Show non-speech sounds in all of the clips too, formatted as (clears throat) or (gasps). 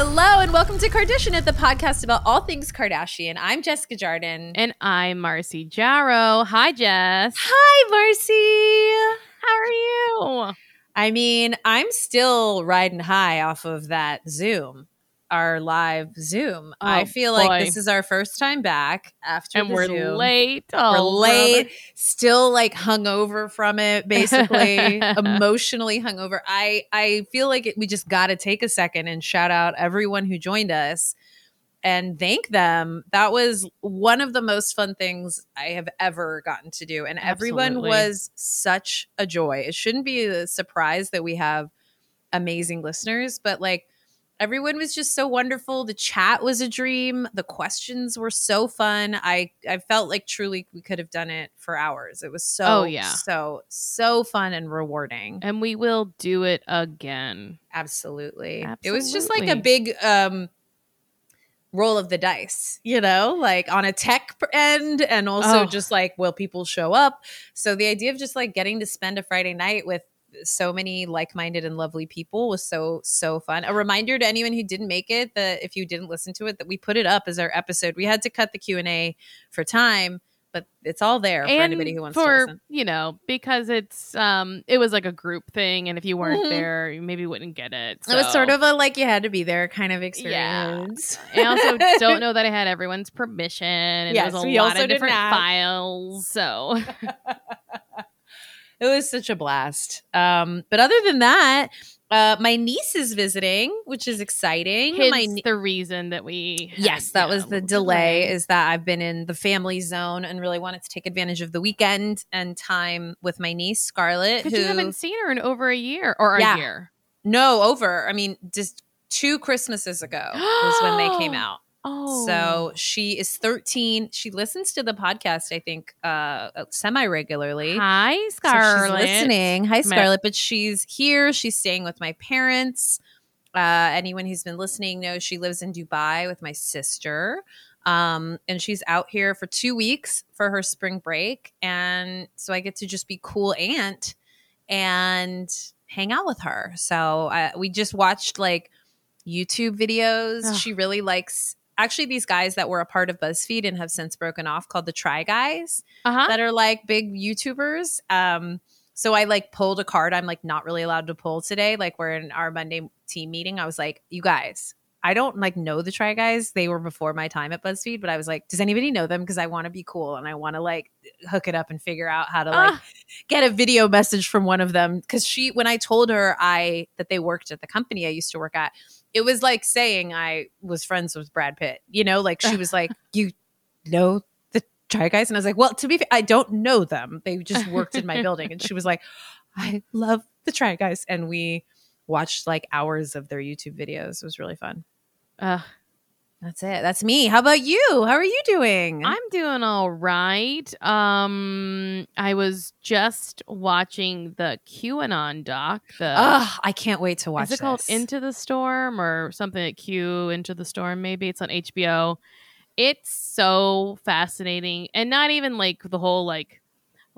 Hello and welcome to Kardashian, at the podcast about all things Kardashian. I'm Jessica Jardin. And I'm Marcy Jarrow. Hi, Jess. Hi, Marcy. How are you? I mean, I'm still riding high off of that Zoom, our live Zoom. Oh, I feel boy. like this is our first time back after And we're Zoom. late. Oh, we're Oh, late, brother. still like hungover from it, basically (laughs) emotionally hungover. I I feel like it, we just got to take a second and shout out everyone who joined us and thank them. That was one of the most fun things I have ever gotten to do, and everyone was such a joy. It shouldn't be a surprise that we have amazing listeners, but like. Everyone was just so wonderful. The chat was a dream. The questions were so fun. I I felt like truly we could have done it for hours. It was so Oh, yeah. so so fun and rewarding. And we will do it again. Absolutely. It was just like a big um roll of the dice, you know, like on a tech end and also Oh. just like will people show up? So the idea of just like getting to spend a Friday night with so many like-minded and lovely people was so so fun. A reminder to anyone who didn't make it that if you didn't listen to it that we put it up as our episode. We had to cut the Q&A for time, but it's all there for anybody who wants to for, listen. you know, because it's um it was like a group thing and if you weren't Mhm. there, you maybe wouldn't get it. It was sort of a like you had to be there kind of Yeah. experience. I also (laughs) don't know that I had everyone's permission. And Yes, there was a we lot also of different files. So (laughs) It was such a blast. Um, but other than that, uh, my niece is visiting, which is exciting. hence my nie- the reason that we had, yes, that yeah, was the delay. Is that I've been in the family zone and really wanted to take advantage of the weekend and time with my niece Scarlett. Because you haven't seen her in over a year or a Yeah. year. no over. I mean, just two Christmases ago was when they came (gasps) out. Oh, So she is 13. She listens to the podcast, I think, uh, semi regularly. hi, So Scarlett. she's listening. Hi, Scarlett. But she's here. She's staying with my parents. Uh, anyone who's been listening knows she lives in Dubai with my sister. Um, and she's out here for two weeks for her spring break. And so I get to just be cool aunt and hang out with her. So uh, we just watched like YouTube videos. Ugh. She really likes actually these guys that were a part of BuzzFeed and have since broken off called the Try Guys Uh-huh. that are like big YouTubers. Um, so I like pulled a card I'm like not really allowed to pull today. Like we're in our Monday team meeting. I was like, you guys, I don't like know the Try Guys. They were before my time at BuzzFeed, but I was like, does anybody know them? Because I want to be cool and I want to like hook it up and figure out how to like Ah, get a video message from one of them. Because she, when I told her I that they worked at the company I used to work at, it was like saying I was friends with Brad Pitt. You know, like she was (laughs) like, you know the Try Guys, and I was like, well, to be fair, I don't know them. They just worked in my building, and she was like, I love the Try Guys, and we watched like hours of their YouTube videos. It was really fun. ugh. That's it. That's me. How about you? How are you doing? I'm doing all right. Um, I was just watching the QAnon doc. The Ugh, I can't wait to watch. is it called. Into the Storm or something at Q Into the Storm? Maybe it's on HBO. It's so fascinating, and not even like the whole like.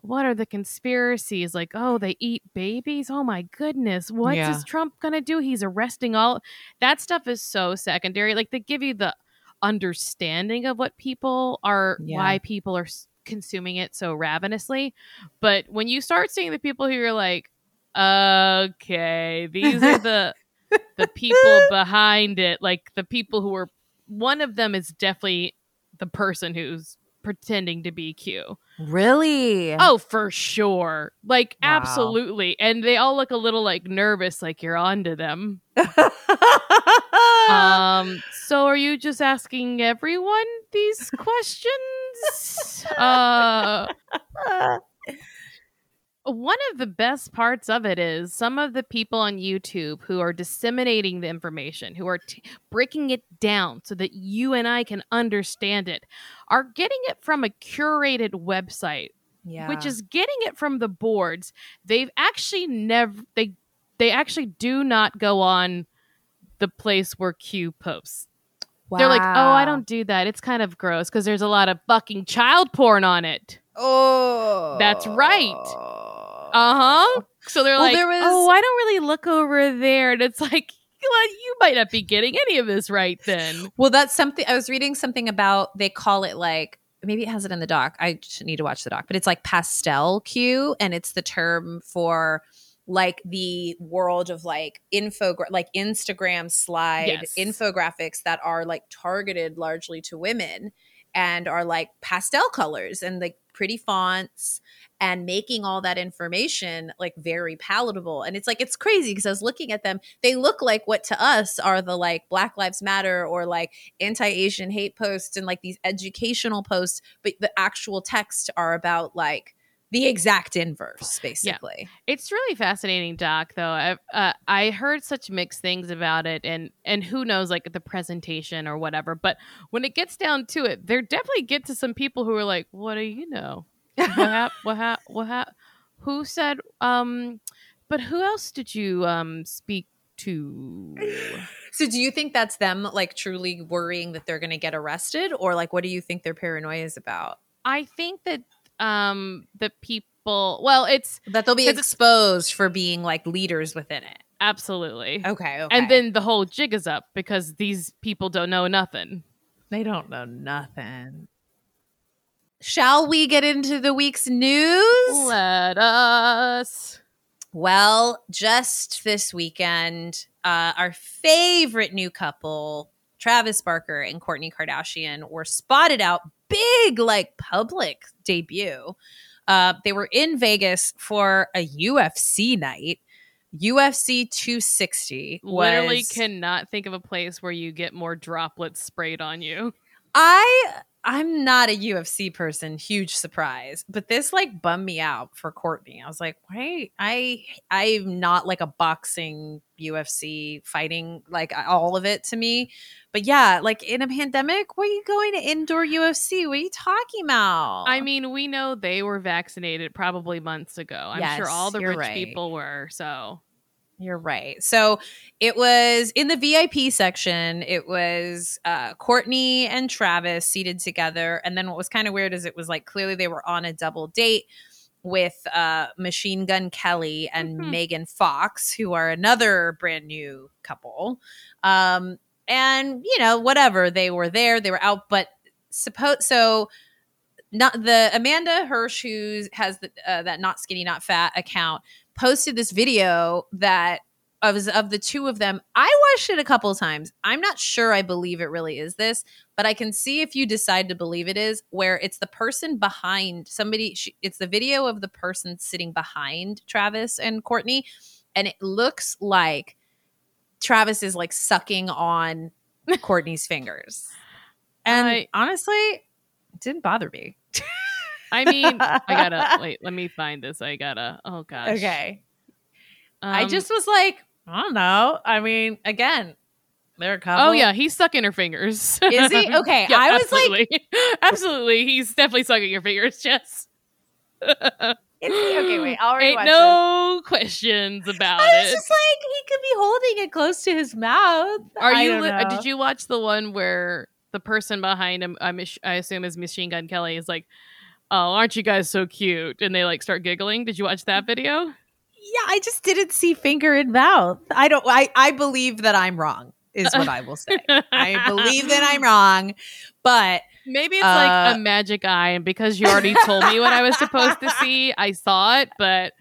What are the conspiracies? Like, oh, they eat babies. Oh my goodness, what Yeah. is Trump gonna do? He's arresting all that stuff is so secondary. Like they give you the understanding of what people are, Yeah. why people are consuming it so ravenously. But when you start seeing the people who you're like, okay, these are the the people (laughs) behind it, like the people who are. One of them is definitely the person who's pretending to be Q. really? Oh, for sure. Like Wow. absolutely. And they all look a little like nervous like you're onto them. (laughs) Um so are you just asking everyone these questions? (laughs) uh one of the best parts of it is some of the people on YouTube who are disseminating the information, who are t- breaking it down so that you and I can understand it, are getting it from a curated website yeah. which is getting it from the boards. They've actually never they they actually do not go on the place where Q posts. They're like, "Oh, I don't do that. It's kind of gross because there's a lot of fucking child porn on it." Oh, That's right. Uh huh. So they're Well, like, was- "Oh, I don't really look over there," and it's like, well, you might not be getting any of this right then. Well, that's something I was reading something about. They call it like maybe it has it in the doc. I just need to watch the doc, but it's like pastel Q. and it's the term for like the world of like info like Instagram slide Yes. infographics that are like targeted largely to women and are like pastel colors and like pretty fonts and making all that information like very palatable. And it's like it's crazy because i was looking at them they look like what to us are the like black lives matter or like anti-asian hate posts and like these educational posts but the actual text are about like the exact inverse basically Yeah. It's really fascinating, Doc. Though I uh, I heard such mixed things about it, and and who knows, like the presentation or whatever. But when it gets down to it, there definitely get to some people who are like, "What do you know? What (laughs) hap- What hap- What hap- Who said? Um, but who else did you um speak to? so do you think that's them like truly worrying that they're going to get arrested or like what do you think their paranoia is about I think that um the people. Well, it's that they'll be exposed for being like leaders within it absolutely. okay, okay. And then the whole jig is up because these people don't know nothing. They don't know nothing. Shall we get into the week's news? Let us. Well, just this weekend, uh, our favorite new couple, Travis Barker and Kourtney Kardashian, were spotted out big, like public debut. Uh, they were in Vegas for a UFC night. UFC 260 Literally cannot think of a place where you get more droplets sprayed on you. I I'm not a UFC person, huge surprise, but this like bummed me out for Kourtney. I was like, why I I'm not like a boxing UFC fighting like all of it to me. But yeah, like in a pandemic, what are you going to indoor UFC? What are you talking about? I mean, we know they were vaccinated probably months ago. I'm sure all the rich right. people were. So You're right. So it was in the VIP section. It was uh, Kourtney and Travis seated together. And then what was kind of weird is it was like clearly they were on a double date with uh, Machine Gun Kelly and Mhm. Megan Fox, who are another brand new couple. Um, and you know, whatever they were there, they were out. But suppose so. Not the Amanda Hirsch, who has the, uh, that not skinny, not fat account, posted this video that of of the two of them. I watched it a couple times. I'm not sure I believe it really is this, but I can see if you decide to believe it is where it's the person behind somebody. She, it's the video of the person sitting behind Travis and Kourtney, and it looks like Travis is like sucking on Kourtney's fingers. And I- honestly, it didn't bother me. (laughs) I mean, I gotta (laughs) wait. Let me find this. I gotta. Oh gosh. Okay. I Um, just was like, I don't know. I mean, again, they're a couple. Oh yeah, he's sucking her fingers. Is he? (laughs) Okay, Yeah, I was like- absolutely. absolutely, he's definitely sucking your fingers, Jess. He? Okay, wait. I'll Ain't no questions about I was it. just like, he could be holding it close to his mouth. Are I you? don't Li- know. did you watch the one where the person behind him, I, mis- I assume is Machine Gun Kelly, is like, "Oh, aren't you guys so cute?" And they like start giggling. Did you watch that video? Yeah, I just didn't see finger in mouth. I don't. I I believe that I'm wrong. Is what I will say. (laughs) I believe that I'm wrong, but Maybe it's Uh, like a magic eye, and because you already told me what I was supposed to (laughs) see, I saw it. But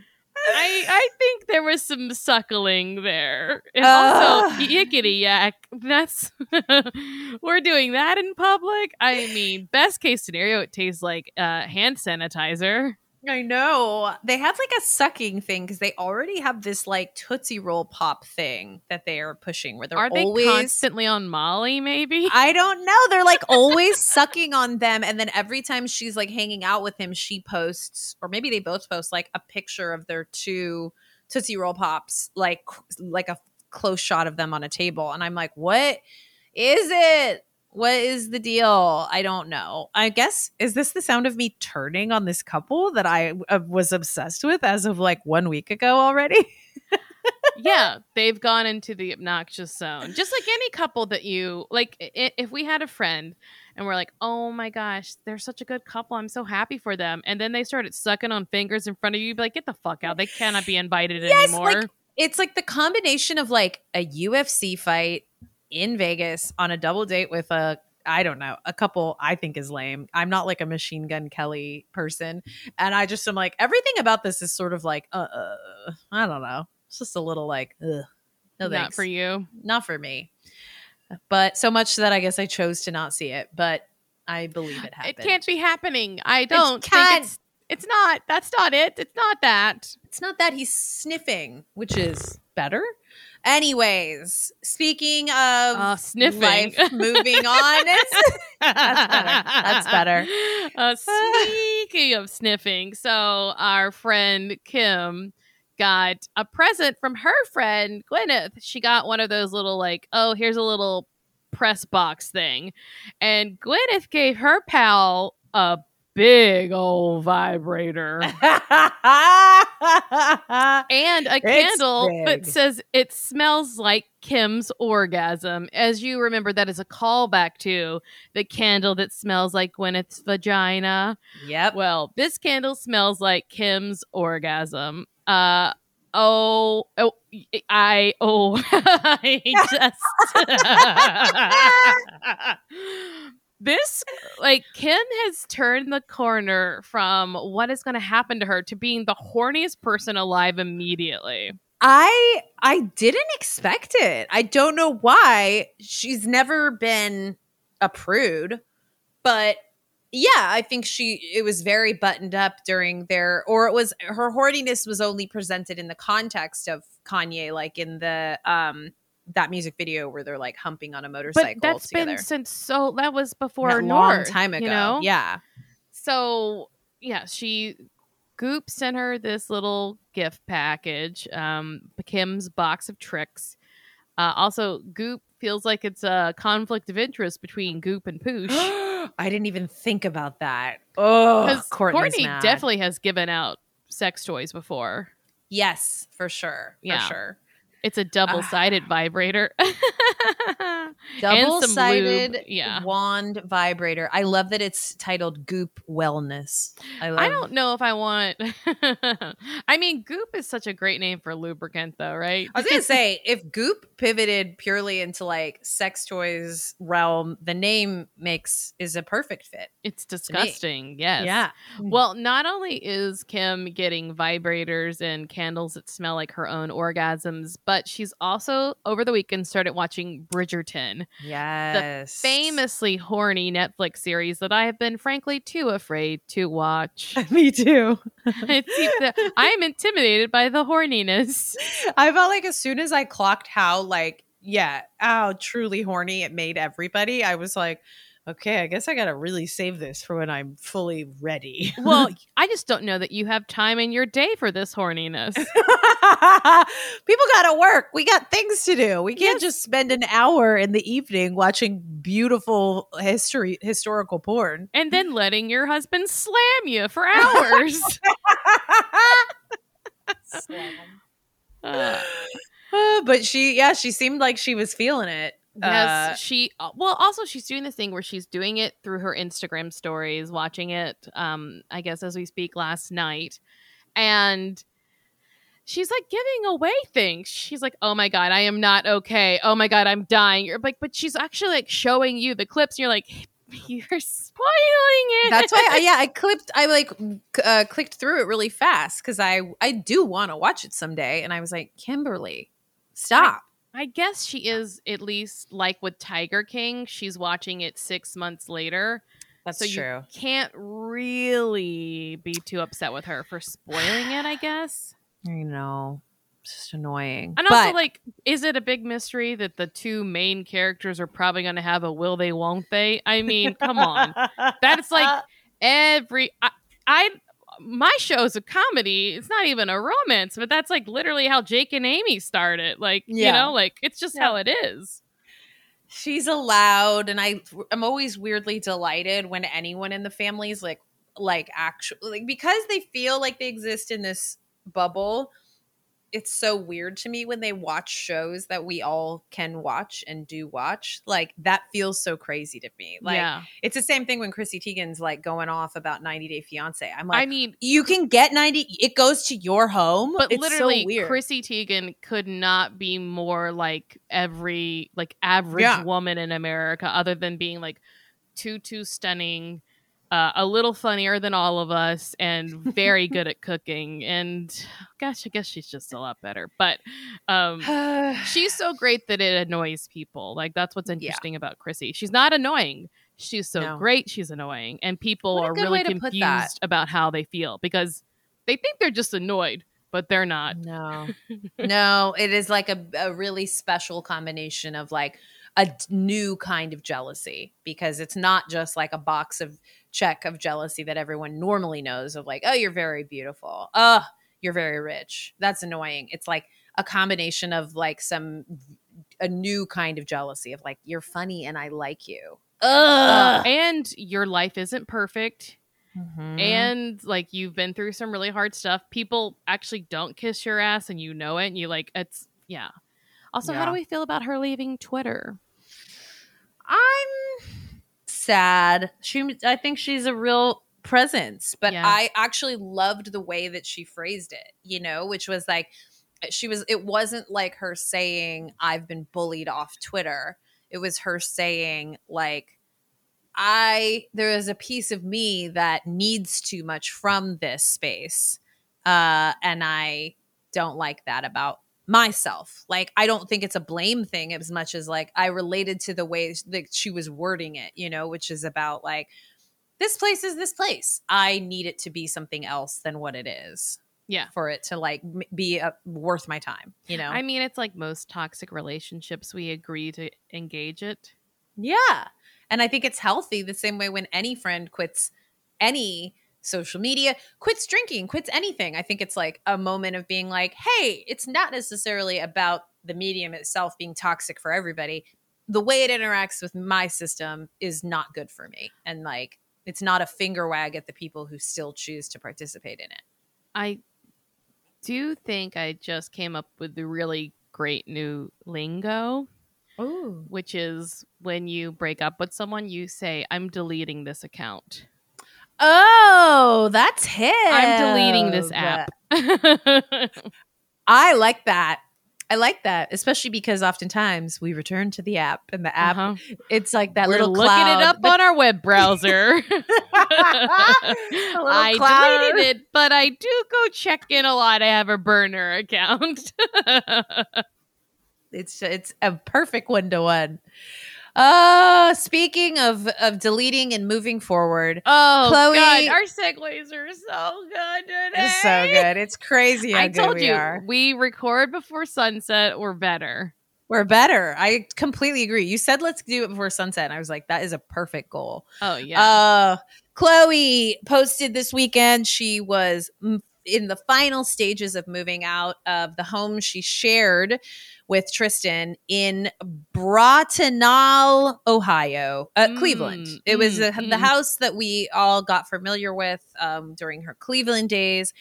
I, I think there was some suckling there, and also Ugh. yickety yak. That's (laughs) we're doing that in public. I mean, best case scenario, it tastes like uh, hand sanitizer. I know they have like a sucking thing because they already have this like Tootsie Roll pop thing that they are pushing where they're Are they always constantly on Molly? Maybe. (laughs) I don't know. They're like always sucking on them. And then every time she's like hanging out with him, she posts, or maybe they both post like a picture of their two Tootsie Roll Pops, like like a close shot of them on a table. And I'm like, what is it? What is the deal? I don't know. I guess is this the sound of me turning on this couple that I uh, was obsessed with as of like one week ago already? (laughs) yeah, they've gone into the obnoxious zone. Just like any couple that you like, i- if we had a friend and we're like, oh my gosh, they're such a good couple. I'm so happy for them. And then they started sucking on fingers in front of you, you'd be like, get the fuck out. They cannot be invited Yes, anymore. like, it's like the combination of like a UFC fight in Vegas on a double date with a I don't know, a couple I think is lame. I'm not like a machine gun Kelly person. And I just am like, everything about this is sort of like, uh, uh I don't know. It's just a little like. No Not for you. Not for me. But so much that I guess I chose to not see it. But I believe it happened. It can't be happening. I don't can't. think it's it's not. That's not it. It's not that. It's not that he's sniffing, which is better. Anyways, speaking of Uh, sniffing. life moving on. (laughs) That's better. That's better. Uh, speaking of sniffing, so our friend Kim got a present from her friend Gwyneth. She got one of those little like, oh, here's a little press box thing, and Gwyneth gave her pal a big old vibrator (laughs) and a candle that says it smells like Kim's orgasm. As you remember, that is a callback to the candle that smells like Gwyneth's vagina. yep. Well, this candle smells like Kim's orgasm. Uh oh oh I oh (laughs) I (laughs) just This like Kim has turned the corner from what is going to happen to her to being the horniest person alive immediately. I I didn't expect it. I don't know why. She's never been a prude, but yeah, I think she it was very buttoned up during their or it was her horniness was only presented in the context of Kanye like in the um that music video where they're like humping on a motorcycle But that's together. been since so that was before a long time ago. You know? Yeah. So yeah, she Goop sent her this little gift package, um, Kim's box of tricks. Uh, also, Goop feels like it's a conflict of interest between Goop and Poosh. (gasps) I didn't even think about that. Oh, Kourtney mad. definitely has given out sex toys before. Yes, for sure. For Yeah. sure. It's a double-sided Ah. vibrator. (laughs) Double sided yeah. wand vibrator. I love that it's titled Goop Wellness. I love I don't know if I want. (laughs) I mean, Goop is such a great name for lubricant, though, right? I was gonna (laughs) say if Goop pivoted purely into like sex toys realm, the name makes is a perfect fit. It's disgusting. Yes. Yeah. Mm. Well, not only is Kim getting vibrators and candles that smell like her own orgasms, but she's also over the weekend started watching Bridgerton, Yes. The famously horny Netflix series that I have been frankly too afraid to watch. (laughs) Me too. (laughs) It seems that I am intimidated by the horniness. (laughs) I felt like as soon as I clocked how like yeah, how truly horny it made everybody, I was like, okay, I guess I gotta really save this for when I'm fully ready. Well, (laughs) I just don't know that you have time in your day for this horniness. (laughs) People gotta work. We got things to do. We can't Yes. just spend an hour in the evening watching beautiful history historical porn. and then (laughs) letting your husband slam you for hours. Uh, (gasps) but she, yeah, she seemed like she was feeling it. Yes, Uh, she. uh, Well, also she's doing this thing where she's doing it through her Instagram stories, watching it. Um, I guess as we speak last night, and she's like giving away things. She's like, "Oh my god, I am not okay. Oh my god, I'm dying." You're like, but she's actually like showing you the clips. And you're like, (laughs) "You're spoiling it." That's why, I, yeah, I (laughs) clipped, I like uh, clicked through it really fast because I, I do want to watch it someday. And I was like, Kimberly, stop. I guess she is at least like with Tiger King. She's watching it six months later. That's so you can't really be too upset with her for spoiling it, I guess. I know. It's just annoying. And also, like, is it a big mystery that the two main characters are probably going to have a will they, won't they? I mean, come on. That's like (laughs) every. I, I my show's a comedy. It's not even a romance, but that's like literally how Jake and Amy started. Like, you know, like it's just Yeah. how it is. she's allowed and i i'm always weirdly delighted when anyone in the family is like like actually like because they feel like they exist in this bubble it's so weird to me when they watch shows that we all can watch and do watch. Like that feels so crazy to me. Like yeah. it's the same thing when Chrissy Teigen's like going off about 90 Day Fiance. I'm like, I mean, you can get 90 it goes to your home. but it's literally, so weird. Chrissy Teigen could not be more like every like average Yeah. woman in America, other than being like too too stunning, uh, a little funnier than all of us, and very good at cooking. And gosh, I guess she's just a lot better. But um, (sighs) she's so great that it annoys people. Like that's what's Yeah. interesting about Chrissy. She's not annoying. She's so No. great. She's annoying, and people are really way to put that. confused about how they feel because they think they're just annoyed, but they're not. No, (laughs) no, it is like a, a really special combination of like a new kind of jealousy because it's not just like a box of check of jealousy that everyone normally knows of like, oh, you're very beautiful. Oh, you're very rich. That's annoying. It's like a combination of like some a new kind of jealousy of like you're funny and I like you. Ugh. and your life isn't perfect. Mhm. And like you've been through some really hard stuff. People actually don't kiss your ass and you know it. And you like, it's, yeah. Also, how do we feel about her leaving Twitter? I'm sad. She, I think she's a real presence, but Yeah. I actually loved the way that she phrased it. You know, which was like she was. It wasn't like her saying, "I've been bullied off Twitter." It was her saying, like, "I there is a piece of me that needs too much from this space, uh, and I don't like that about." Myself like i don't think it's a blame thing as much as like i related to the way that she was wording it you know which is about like this place is this place i need it to be something else than what it is Yeah. for it to like be uh worth my time you know I mean, it's like most toxic relationships, we agree to engage it. Yeah. And I think it's healthy the same way when any friend quits any social media, quits drinking, quits anything. I think it's like a moment of being like, hey, it's not necessarily about the medium itself being toxic for everybody. The way it interacts with my system is not good for me. And like, it's not a finger wag at the people who still choose to participate in it. I do think I just came up with the really great new lingo, Oh. which is when you break up with someone, you say, I'm deleting this account. Oh, that's him. I'm deleting this app. (laughs) I like that. I like that, especially because oftentimes we return to the app and the app. Uh-huh. It's like that We're little looking cloud. it up on our web browser. (laughs) (laughs) I cloud. deleted it, but I do go check in a lot. I have a burner account. it's it's a perfect one to one. Uh speaking of of deleting and moving forward, oh, Khloé- God. Our segues are so good today. it's so good. It's crazy how I good told we you, are. we record before sunset. We're better. We're better. I completely agree. You said let's do it before sunset, and I was like, that is a perfect goal. Oh, yeah. Uh, Khloé posted this weekend. She was in the final stages of moving out of the home she shared with Tristan in Bratenahl, Ohio, uh, Mm, Cleveland. It was mm, the, the mm. house that we all got familiar with um, during her Cleveland days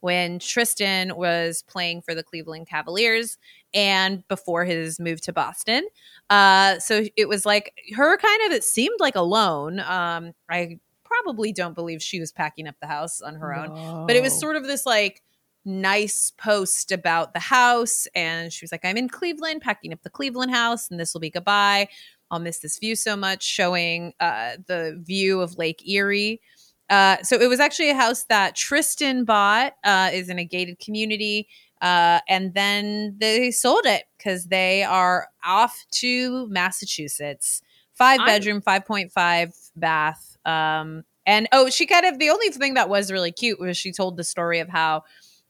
when Tristan was playing for the Cleveland Cavaliers and before his move to Boston. Uh, so it was like her kind of, it seemed like alone. Um, I probably don't believe she was packing up the house on her own, but it was sort of this like nice post about the house. And she was like, I'm in Cleveland, packing up the Cleveland house, and this will be goodbye. I'll miss this view so much, showing uh, the view of Lake Erie. Uh, so it was actually a house that Tristan bought, uh, is in a gated community. Uh, and then they sold it because they are off to Massachusetts. 5 I'm- bedroom, 5.5 bath. Um, and oh, she kind of the only thing that was really cute was she told the story of how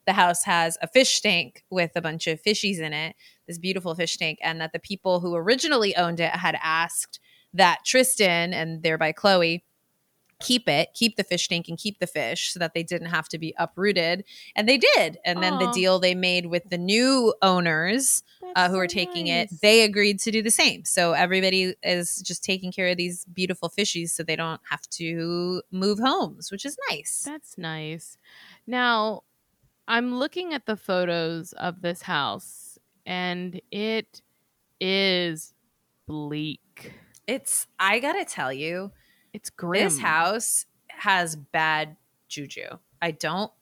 the house has a fish tank with a bunch of fishies in it, this beautiful fish tank, and that the people who originally owned it had asked that Tristan and thereby Khloé keep it, keep the fish tank and keep the fish so that they didn't have to be uprooted. And they did. And then the deal they made with the new owners uh, who are taking it, they agreed to do the same. So everybody is just taking care of these beautiful fishies so they don't have to move homes, which is nice. That's nice. Now, I'm looking at the photos of this house and it is bleak. It's I gotta tell you, It's grim. this house has bad juju. I don't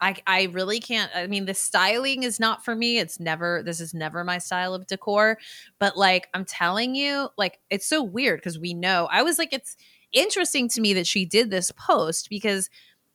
I I really can't I mean the styling is not for me. It's never this is never my style of decor, but like I'm telling you, like it's so weird because we know. I was like it's interesting to me that she did this post because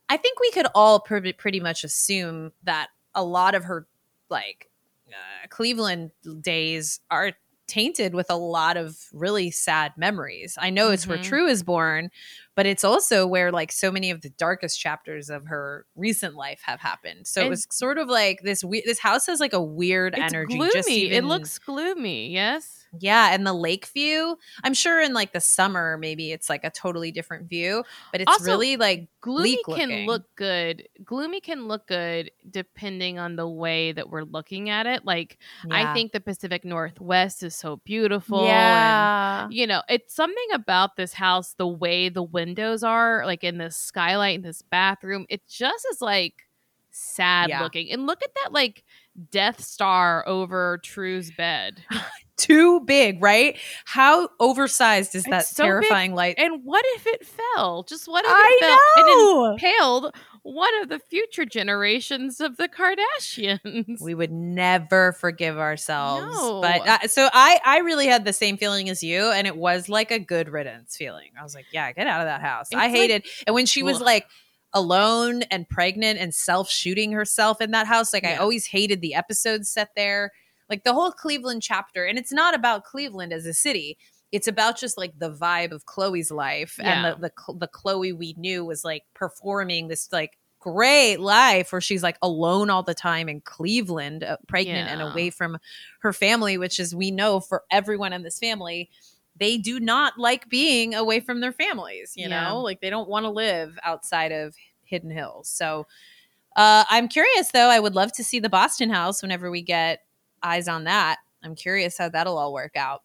I think we could all pretty, pretty much assume that a lot of her like uh, Cleveland days are tainted with a lot of really sad memories. I know it's where Mhm. True is born, but it's also where like so many of the darkest chapters of her recent life have happened. So it was sort of like this we- this house has like a weird energy gloomy. just even, it looks gloomy. Yes. Yeah, and the lake view. I'm sure in like the summer maybe it's like a totally different view, but it's Also, really like Gloomy can look good. Gloomy can look good depending on the way that we're looking at it. Like I think the Pacific Northwest is so beautiful. and yeah. you know, it's something about this house, the way the windows are, like in this skylight in this bathroom. It just is like sad Yeah. looking. And look at that like Death Star over True's bed. (laughs) Too big, right? How oversized is that so big. terrifying light? And what if it fell? Just what if it I fell and know. impaled one of the future generations of the Kardashians? we would never forgive ourselves. No. But uh, so I, I really had the same feeling as you, and it was like a good riddance feeling. I was like, yeah, get out of that house. I It's like- hated. and when she was Ugh. like alone and pregnant and self shooting herself in that house, like I always hated the episodes set there. Like the whole Cleveland chapter, and it's not about Cleveland as a city. It's about just like the vibe of Khloé's life, Yeah. and the, the the Khloé we knew was like performing this like great life where she's like alone all the time in Cleveland, uh, pregnant and away from her family, which is we know for everyone in this family, they do not like being away from their families, you Yeah. know? Like they don't want to live outside of Hidden Hills. So uh, I'm curious though. I would love to see the Boston house whenever we get eyes on that. I'm curious how that'll all work out.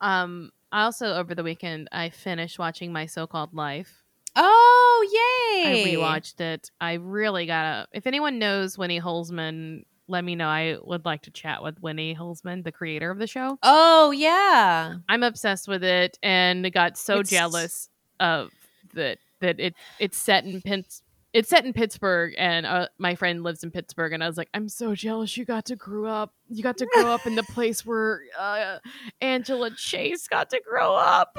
Um, I also over the weekend I finished watching My So Called Life. Oh, yay! I rewatched it. I really gotta. If anyone knows Winnie Holzman, let me know. I would like to chat with Winnie Holzman, the creator of the show. Oh, yeah. I'm obsessed with it, and got so It's- jealous of that that it it's set in Pitts. It's set in Pittsburgh, and uh, my friend lives in Pittsburgh, and I was like, I'm so jealous. You got to grow up. You got to grow up in the (laughs) place where uh, Angela Chase got to grow up.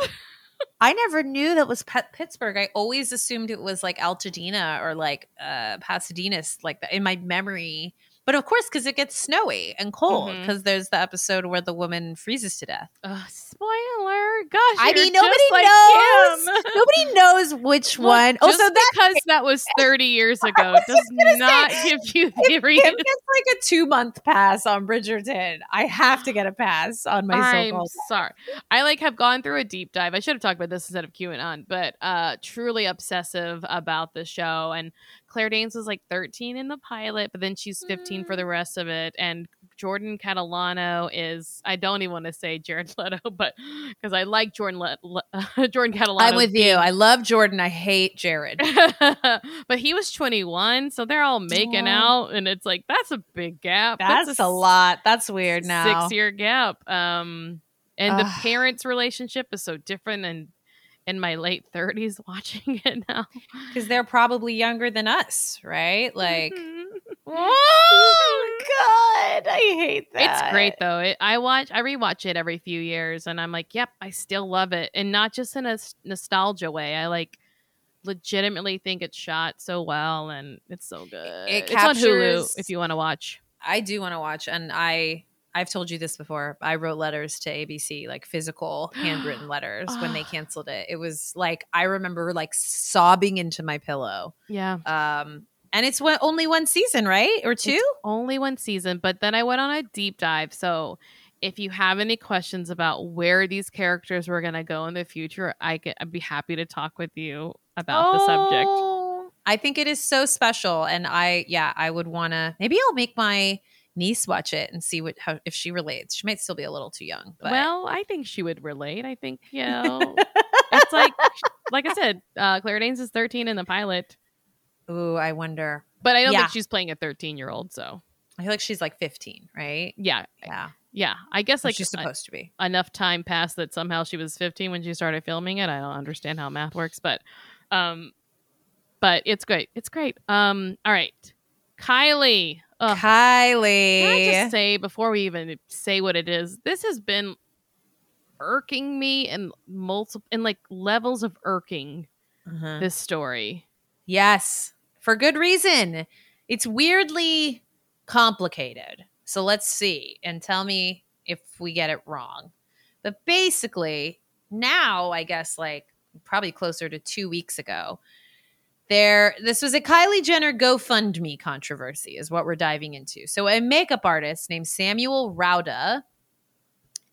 I never knew that was Pet Pittsburgh. I always assumed it was like Altadena or like uh, Pasadena, like that in my memory. But of course, because it gets snowy and cold, because there's the episode where the woman freezes to death. Uh, spoiler, gosh! I mean, nobody like knows. Nobody (laughs) Nobody knows which one. Oh, Also, that because that was (laughs) 30 years ago does not say, give (laughs) you the Kim reason. gets like a two month pass on Bridgerton. I have to get a pass on my I'm sorry. I like have gone through a deep dive. I should have talked about this instead of QAnon, but uh truly obsessive about the show. And Claire Danes was like 13 in the pilot, but then she's 15 for the rest of it. And Jordan Catalano is I don't even want to say Jared (laughs) Leto, but because I like Jordan Le- Le- (laughs) Jordan Catalano. I'm with you. I love Jordan. I hate Jared. (laughs) but he was 21, so they're all making out, and it's like that's a big gap. That's a lot. That's weird now. Six year gap. Um, and the parents' relationship is so different. And in my late 30s, (laughs) watching it now, because they're probably younger than us, right? Like, Mhm. (laughs) oh god, I hate that. it's great though. It, I watch, I rewatch it every few years, and I'm like, yep, I still love it, and not just in a s- nostalgia way. I like legitimately think it's shot so well, and it's so good. It it's on Hulu if you want to watch. I do want to watch, and I. I've told you this before. I wrote letters to ABC, like physical handwritten (gasps) letters when they Ah. canceled it. It was like I remember like sobbing into my pillow. Yeah. Um, and it's one, only one season, right? Or two? It's only one season, but then I went on a deep dive. So if you have any questions about where these characters were going to go in the future, I could, I'd be happy to talk with you about the subject. Oh, I think it is so special, and I yeah, I would want to. Maybe I'll make my niece watch it and see what how if she relates. She might still be a little too young. But. Well, I think she would relate. I think, you know, it's like, (laughs) like I said, uh, Claire Danes is 13 in the pilot. Ooh, I wonder. But I don't Yeah. think she's playing a 13 year old. So I feel like she's like 15, right? yeah, Yeah. yeah. I guess Like she's uh, supposed to be. enough time passed that somehow she was 15 when she started filming it. I don't understand how math works, but um but it's great. It's great. Um all right. Kylie. Ugh, Kylie. can I just say before we even say what it is, this has been irking me in multiple and like levels of irking Uh-huh. this story. Yes, for good reason. It's weirdly complicated. So let's see and tell me if we get it wrong. But basically, now I guess like probably closer to 2 weeks ago, there this was a Kylie Jenner GoFundMe controversy is what we're diving into. So a makeup artist named Samuel Rauda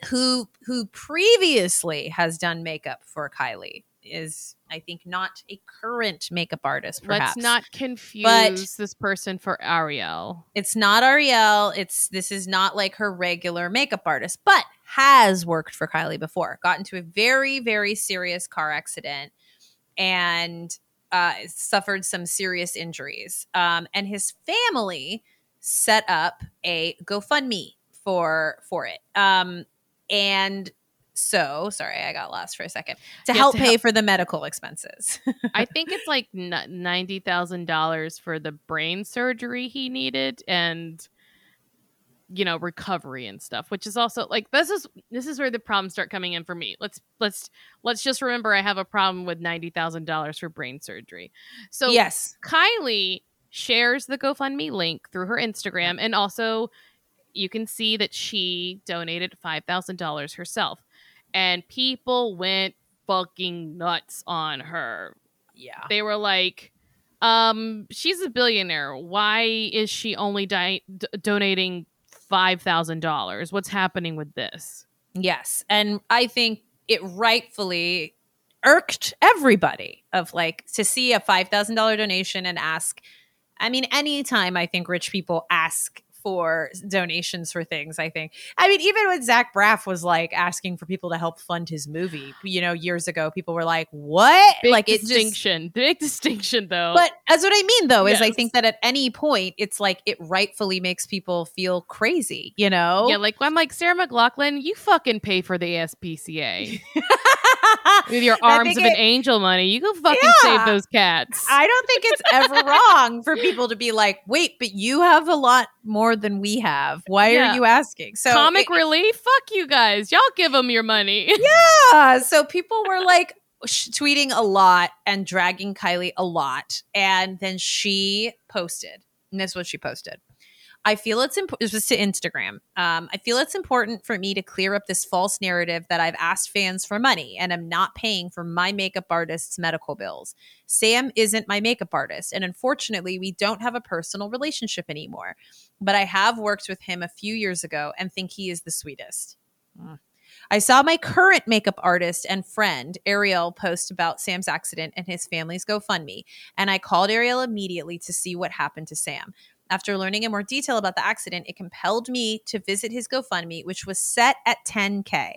who who previously has done makeup for Kylie is I think not a current makeup artist perhaps. Let's not confuse this person for Ariel. It's not Ariel. It's this is not like her regular makeup artist, but has worked for Kylie before. Got into a very very serious car accident and uh, suffered some serious injuries. Um, and his family set up a GoFundMe for for it. Um, and so sorry, I got lost for a second to Yeah, help to pay help- for the medical expenses. (laughs) I think it's like ninety thousand dollars for the brain surgery he needed, and you know recovery and stuff. Which is also like this is this is where the problems start coming in for me. Let's let's let's just remember I have a problem with ninety thousand dollars for brain surgery. So yes, Kylie shares the GoFundMe link through her Instagram, and also you can see that she donated five thousand dollars herself, and people went fucking nuts on her yeah. they were like um she's a billionaire why is she only di- d- donating $5000 what's happening with this Yes. And I think it rightfully irked everybody of like to see a $5,000 donation and ask. I mean, anytime I think rich people ask for donations for things, I think. I mean, even when Zach Braff was like asking for people to help fund his movie, you know, years ago, people were like, what? big like, it just. distinction big distinction though But that's what I mean, though, is I think that at any point, it's like it rightfully makes people feel crazy, you know? yeah like i'm like sarah mclachlan you fucking pay for the spca (laughs) with your arms of an angel money you go fucking Yeah. save those cats I don't think it's ever wrong for people to be like, wait, but you have a lot more than we have. Why Yeah. are you asking? So comic it- relief fuck you guys y'all give them your money (laughs) yeah. So people were like sh- tweeting a lot and dragging Kylie a lot. And then she posted, and this is what she posted. I feel it's important. Was to Instagram. Um, I feel it's important for me to clear up this false narrative that I've asked fans for money and I'm not paying for my makeup artist's medical bills. Sam isn't my makeup artist, and unfortunately, we don't have a personal relationship anymore. But I have worked with him a few years ago and think he is the sweetest. Mm. I saw my current makeup artist and friend, Ariel, post about Sam's accident and his family's GoFundMe, and I called Ariel immediately to see what happened to Sam. After learning in more detail about the accident, it compelled me to visit his GoFundMe, which was set at 10K.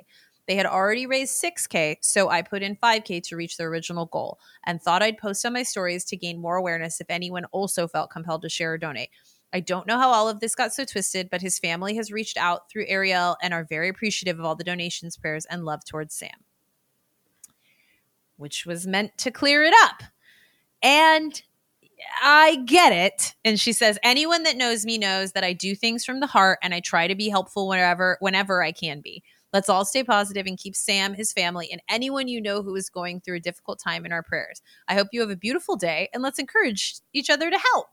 They had already raised 6K, so I put in 5K to reach the original goal and thought I'd post on my stories to gain more awareness if anyone also felt compelled to share or donate. I don't know how all of this got so twisted, but his family has reached out through Ariel and are very appreciative of all the donations, prayers, and love towards Sam, which was meant to clear it up. And I get it. And she says, anyone that knows me knows that I do things from the heart and I try to be helpful whenever whenever I can be. Let's all stay positive and keep Sam, his family, and anyone you know who is going through a difficult time in our prayers. I hope you have a beautiful day and let's encourage each other to help.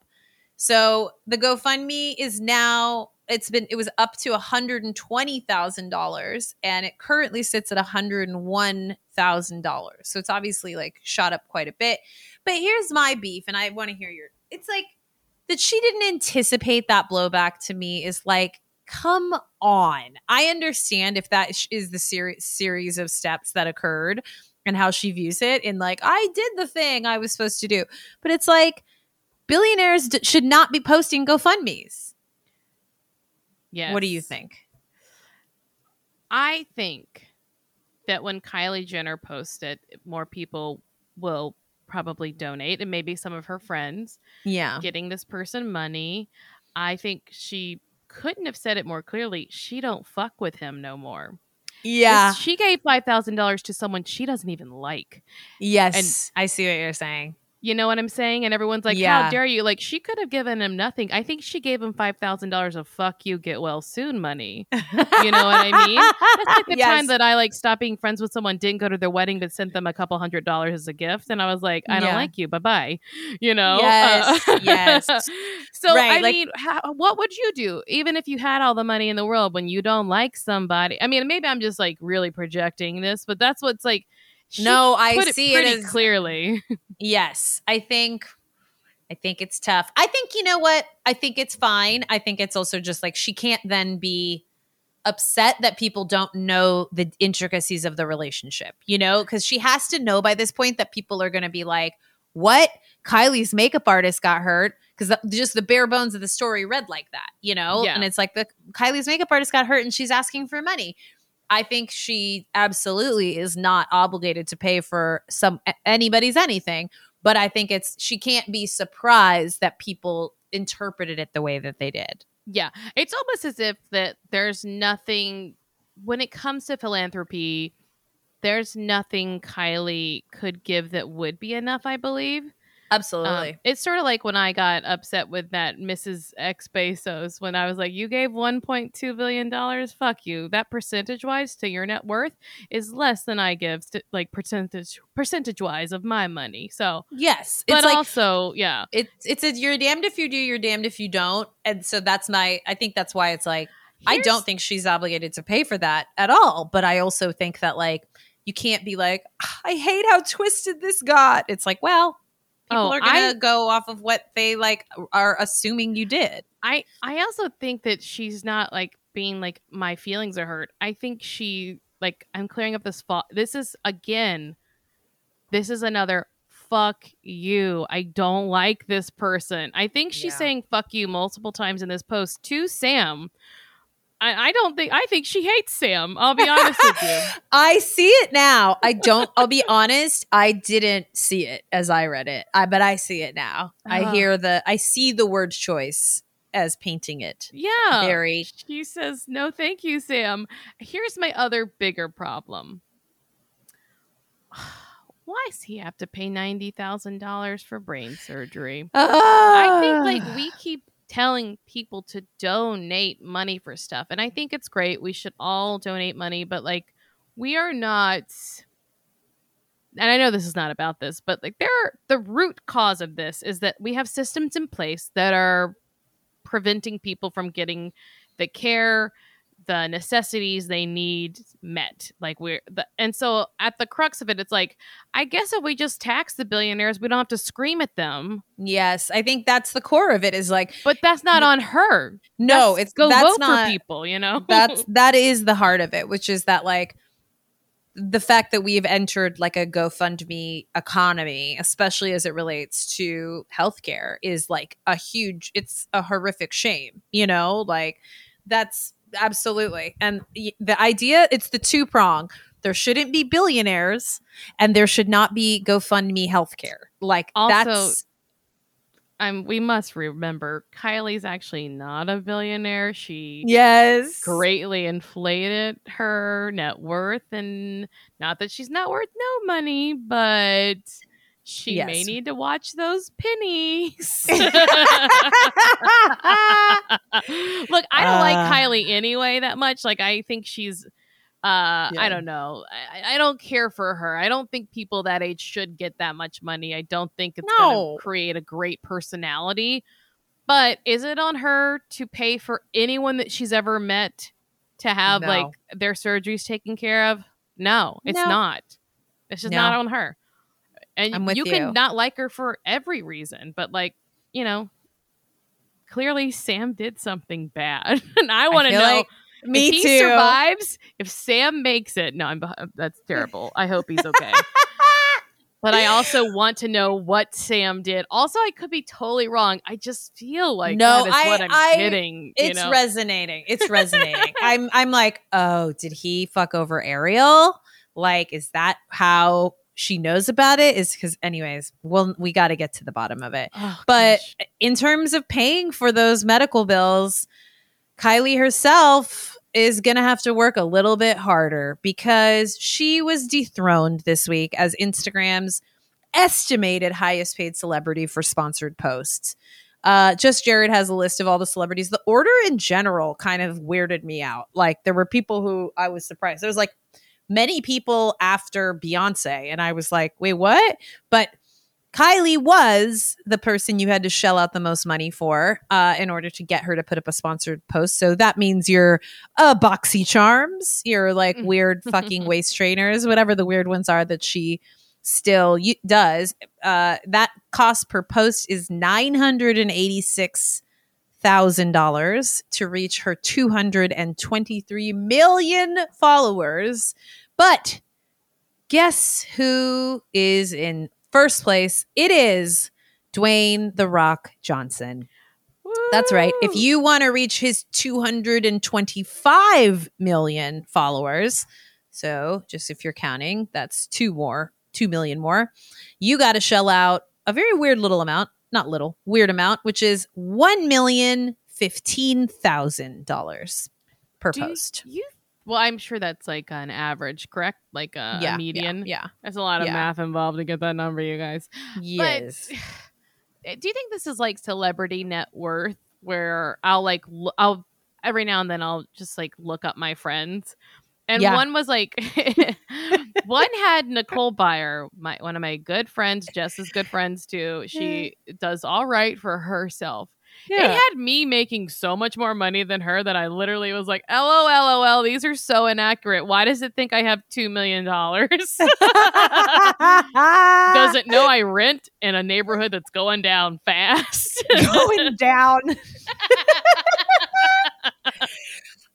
So the GoFundMe is now it's been it was up to $120,000 and it currently sits at $101,000. So it's obviously like shot up quite a bit. But here's my beef and I want to hear your it's like that she didn't anticipate that blowback to me is like come on. I understand if that is the ser- series of steps that occurred and how she views it in like I did the thing I was supposed to do. But it's like billionaires d- should not be posting GoFundMe's. Yeah. What do you think? I think that when Kylie Jenner posted, more people will probably donate and maybe some of her friends Yeah. getting this person money. I think she couldn't have said it more clearly. She don't fuck with him no more. Yeah. She gave five thousand dollars to someone she doesn't even like. Yes. And I see what you're saying. You know what I'm saying? And everyone's like, Yeah. "How dare you?" Like she could have given him nothing. I think she gave him five thousand dollars of "fuck you, get well soon" money. You know what I mean? That's like (laughs) the Yes. time that I like stopped being friends with someone, didn't go to their wedding, but sent them a couple hundred dollars as a gift, and I was like, "I don't like you. Bye bye." You know? Yes, Uh, yes. (laughs) so Right, I like- mean, how, what would you do, even if you had all the money in the world, when you don't like somebody? I mean, maybe I'm just like really projecting this, but that's what's like. She no, I it see it pretty as clearly. Yes, I think I think it's tough. I think you know what? I think it's fine. I think it's also just like she can't then be upset that people don't know the intricacies of the relationship, you know, cuz she has to know by this point that people are going to be like, "What? Kylie's makeup artist got hurt?" Cuz just the bare bones of the story read like that, you know? Yeah. And it's like the Kylie's makeup artist got hurt and she's asking for money. I think she absolutely is not obligated to pay for some anybody's anything, but I think it's she can't be surprised that people interpreted it the way that they did. Yeah, it's almost as if that there's nothing when it comes to philanthropy. There's nothing Kylie could give that would be enough. I believe. Um, it's sort of like when I got upset with that Mrs. X Bezos when I was like, "You gave 1.2 billion dollars. Fuck you. That percentage wise to your net worth is less than I give, st- like percentage percentage wise of my money." So, yes, but like also, yeah, it's it's a you're damned if you do, you're damned if you don't, and so that's my. I think that's why it's like I don't think she's obligated to pay for that at all, but I also think that like you can't be like I hate how twisted this got. It's like well. People Oh, are gonna I- go off of what they like are assuming you did. I I also think that she's not like being like my feelings are hurt. I think she like I'm clearing up this fault. This is again, this is another fuck you. I don't like this person. I think she's Yeah. saying fuck you multiple times in this post to Sam. I, I don't think I think she hates Sam. I'll be honest with you. (laughs) I see it now. I don't. I'll be honest. I didn't see it as I read it, I, but I see it now. I Oh. hear the. I see the word choice as painting it. Yeah. Very. She says, No, thank you, Sam. Here's my other bigger problem. (sighs) Why does he have to pay $90,000 for brain surgery? I think like we ah. keep telling people to donate money for stuff. And I think it's great. We should all donate money, but like we are not and I know this is not about this, but like there are, the root cause of this is that we have systems in place that are preventing people from getting the care the necessities they need met like we're the, and so at the crux of it it's like i guess if we just tax the billionaires we don't have to scream at them Yes, I think that's the core of it. Is like but that's not on her no, That's- it's go that's vote not. for people you know That's (laughs) that is the heart of it, which is that like the fact that we've entered like a GoFundMe economy, especially as it relates to healthcare, is like a huge. It's a horrific shame. You know, like that's absolutely and the idea. It's the two prong. There shouldn't be billionaires, and there should not be GoFundMe healthcare. Like Also, that's I'm we must remember Kylie's actually not a billionaire she yes, greatly inflated her net worth and not that she's not worth no money but she may need to watch those pennies (laughs) (laughs) look i don't like Uh. kylie anyway that much like i think she's uh Yeah. i don't know I, I don't care for her i don't think people that age should get that much money i don't think it's No. gonna create a great personality but is it on her to pay for anyone that she's ever met to have No. like their surgeries taken care of no it's No. not it's just No. not on her and you you. can not like her for every reason but like you know clearly sam did something bad (laughs) and i want to know like- me if he too. survives if sam makes it no i'm uh, that's terrible i hope he's okay (laughs) but i also want to know what sam did also i could be totally wrong i just feel like No, that is I- what i'm I- getting it's know? resonating. It's resonating. (laughs) I'm I'm like, oh, did he fuck over Ariel? Like, is that how she knows about it is because, anyways, well, we got to get to the bottom of it. Oh, But gosh. in terms of paying for those medical bills, Kylie herself is going to have to work a little bit harder because she was dethroned this week as Instagram's estimated highest paid celebrity for sponsored posts. Uh, just Jared has a list of all the celebrities. The order in general kind of weirded me out. Like there were people who I was surprised. There was like many people after Beyonce, and I was like, wait, what? But Kylie was the person you had to shell out the most money for uh, in order to get her to put up a sponsored post. So that means your uh, boxy charms, you're like weird (laughs) fucking waist trainers, whatever the weird ones are that she still y- does. Uh, that cost per post is nine hundred and eighty six thousand dollars to reach her two hundred and twenty three million followers. But guess who is in first place? It is Dwayne the Rock Johnson. That's right. If you want to reach his 225 million followers, so just if you're counting, that's two more, 2 million more, you got to shell out a very weird little amount, not little, weird amount, which is $1,015,000 per Do post. You, well, I'm sure that's like an average, correct? Like a, a median. Yeah. There's a lot of Yeah. math involved to get that number, you guys. yeah. Yes. (sighs) Eh, do you think this is like celebrity net worth, where I'll like l- I'll every now and then I'll just like look up my friends, and Yeah. one was like (laughs) one had Nicole Byer, my one of my good friends, Jess's good friends too. She (laughs) does all right for herself. It had me making so much more money than her that I literally was like, "LOL, LOL, these are so inaccurate. Why does it think I have two million dollars? (laughs) (laughs) does it know I rent in a neighborhood that's going down fast?" (laughs) going down.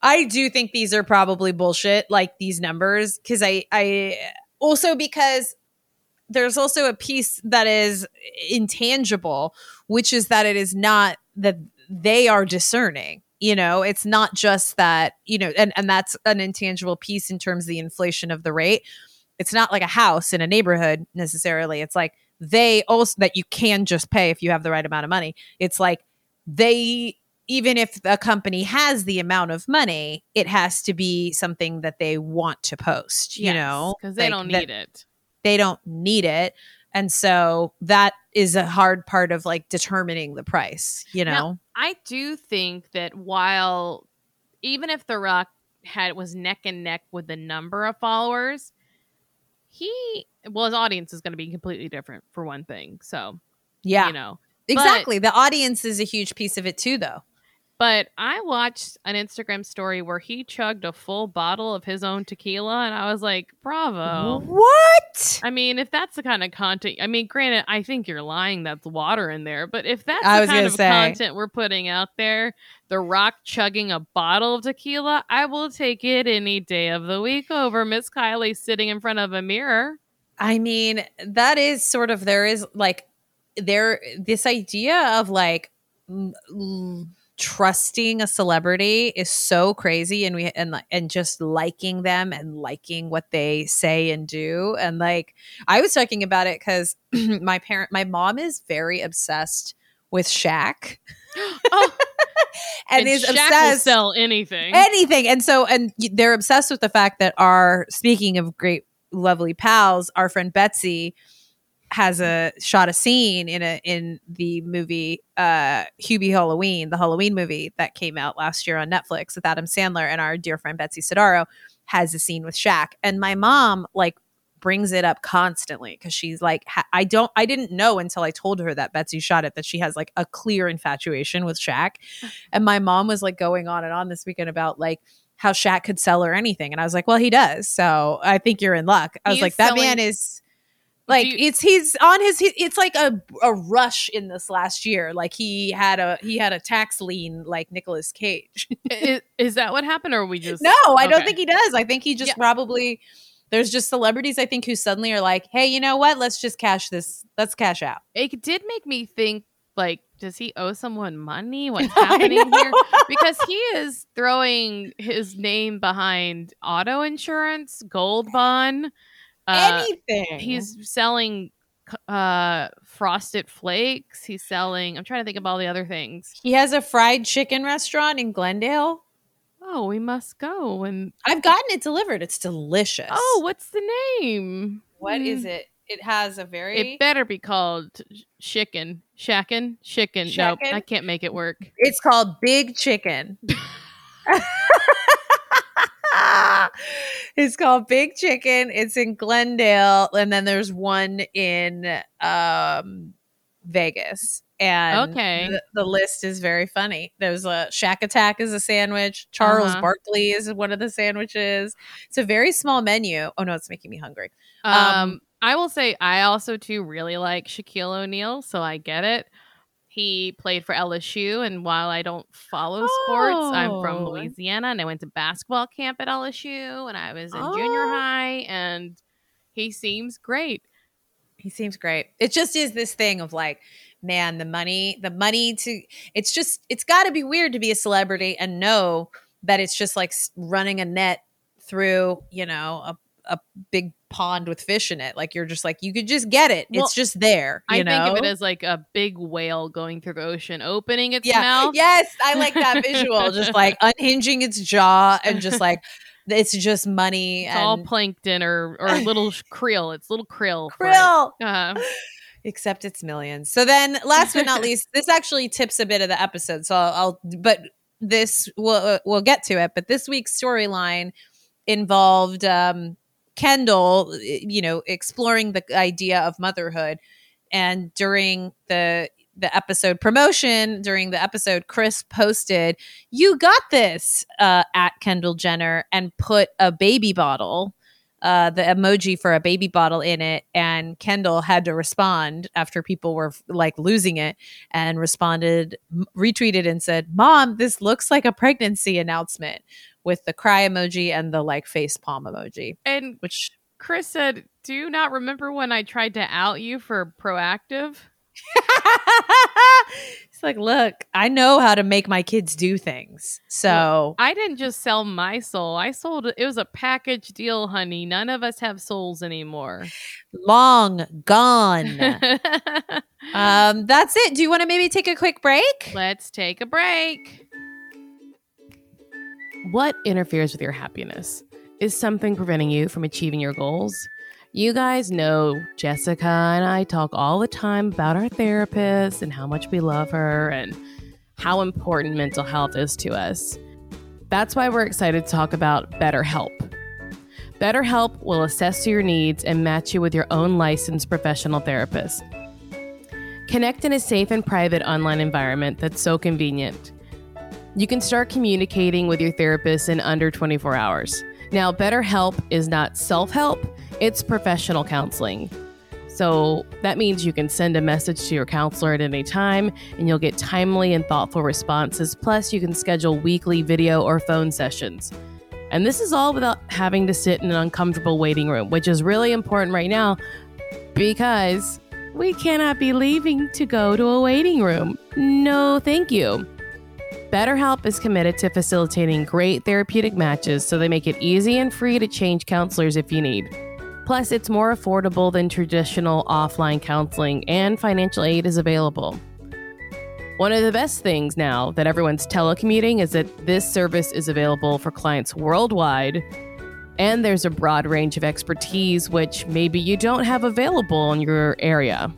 I do think these are probably bullshit, like these numbers, because I, I also because there's also a piece that is intangible, which is that it is not that they are discerning. You know, it's not just that, you know, and, and that's an intangible piece in terms of the inflation of the rate. It's not like a house in a neighborhood necessarily. It's like they also that you can just pay if you have the right amount of money. It's like they even if a company has the amount of money, it has to be something that they want to post, you know, because they Like, don't that- need it. They don't need it. And so that is a hard part of like determining the price, you know? Now- I do think that while even if The Rock had was neck and neck with the number of followers, he well his audience is going to be completely different for one thing. So yeah. you know, exactly. the audience is a huge piece of it too, though. But I watched an Instagram story where he chugged a full bottle of his own tequila, and I was like, bravo. What? I mean, if that's the kind of content, I mean, granted, I think you're lying. That's water in there, but if that's I the kind of say. content we're putting out there, The Rock chugging a bottle of tequila, I will take it any day of the week over Miss Kylie sitting in front of a mirror. I mean, that is sort of there is like there this idea of like l- trusting a celebrity is so crazy and we and and just liking them and liking what they say and do and like I was talking about it cuz (clears throat) my parent my mom is very obsessed with Shaq Oh, (laughs) and, is Shaq obsessed sell anything. anything. And so, and they're obsessed with the fact that our, speaking of great, lovely pals, our friend Betsy has a shot a scene in a in the movie uh Hubie Halloween, the Halloween movie that came out last year on Netflix with Adam Sandler and our dear friend Betsy Sodaro has a scene with Shaq. And my mom like brings it up constantly because she's like ha- I don't I didn't know until I told her that Betsy shot it that she has like a clear infatuation with Shaq. (laughs) And my mom was like going on and on this weekend about like how Shaq could sell her anything. And I was like, well, he does. So I think you're in luck. I was He's like, that selling- man is like, you- it's, he's on his, he, it's like a, a rush in this last year. Like he had a, he had a tax lien like Nicolas Cage. (laughs) is, is that what happened, or are we just no, I don't think he does. I think he just Yeah. probably, there's just celebrities I think who suddenly are like, hey, you know what? Let's just cash this. Let's cash out. it did make me think like does he owe someone money (laughs) what's happening here because he is throwing his name behind auto insurance gold bond Uh, Anything. he's selling uh frosted flakes. He's selling. I'm trying to think of all the other things. he has a fried chicken restaurant in Glendale. Oh, we must go and. I've gotten it delivered. It's delicious. Oh, what's the name? what is Mm. it? It has a very It better be called chicken, shackin, chicken. Nope, I can't make it work. It's called Big Chicken. (laughs) (laughs) it's called Big Chicken. It's in Glendale, and then there's one in um, Vegas. And Okay. the, the list is very funny. There's a Shaq Attack is a sandwich. Charles Uh-huh. Barkley is one of the sandwiches. It's a very small menu. Oh no, it's making me hungry. Um, Um, I will say I also too really like Shaquille O'Neal, so I get it. He played for LSU, and while I don't follow sports, I'm from Oh. Louisiana, and I went to basketball camp at LSU, and I was in junior Oh. high, and he seems great. He seems great. It just is this thing of like, man, the money, the money to it's just it's got to be weird to be a celebrity and know that it's just like running a net through, you know, a a big pond with fish in it. Like you're just like you could just get it. Well, it's just there, you I know. think of it as like a big whale going through the ocean, opening its yeah. mouth. Yes, I like that (laughs) visual. just like unhinging its jaw and just like it's just money It's and all plankton or or little krill. It's little krill. it. krill. Uh, except it's millions. So then, last but not (laughs) least, this actually tips a bit of the episode. So I'll, I'll but this we'll we'll get to it. But this week's storyline involved um, Kendall, you know, exploring the idea of motherhood, and during the the episode promotion during the episode kris posted you got this uh, at kendall jenner and put a baby bottle uh, the emoji for a baby bottle in it, and Kendall had to respond after people were like losing it, and responded, retweeted, and said, "Mom, this looks like a pregnancy announcement." With the cry emoji and the like face palm emoji, and which Kris said, "Do you not remember when I tried to out you for Proactiv?" (laughs) it's like, look, I know how to make my kids do things. So I didn't just sell my soul. I sold it was a package deal, honey. None of us have souls anymore. long gone. (laughs) um, that's it. Do you want to maybe take a quick break? Let's take a break. What interferes with your happiness? Is something preventing you from achieving your goals? You guys know Jessica and I talk all the time about our therapist and how much we love her and how important mental health is to us. That's why we're excited to talk about BetterHelp. BetterHelp will assess your needs and match you with your own licensed professional therapist. Connect in a safe and private online environment that's so convenient. You can start communicating with your therapist in under 24 hours. Now, BetterHelp is not self help, it's professional counseling. So that means you can send a message to your counselor at any time and you'll get timely and thoughtful responses. Plus, you can schedule weekly video or phone sessions. And this is all without having to sit in an uncomfortable waiting room, which is really important right now because we cannot be leaving to go to a waiting room. No, thank you. BetterHelp is committed to facilitating great therapeutic matches so they make it easy and free to change counselors if you need. Plus, it's more affordable than traditional offline counseling, and financial aid is available. One of the best things now that everyone's telecommuting is that this service is available for clients worldwide, and there's a broad range of expertise which maybe you don't have available in your area.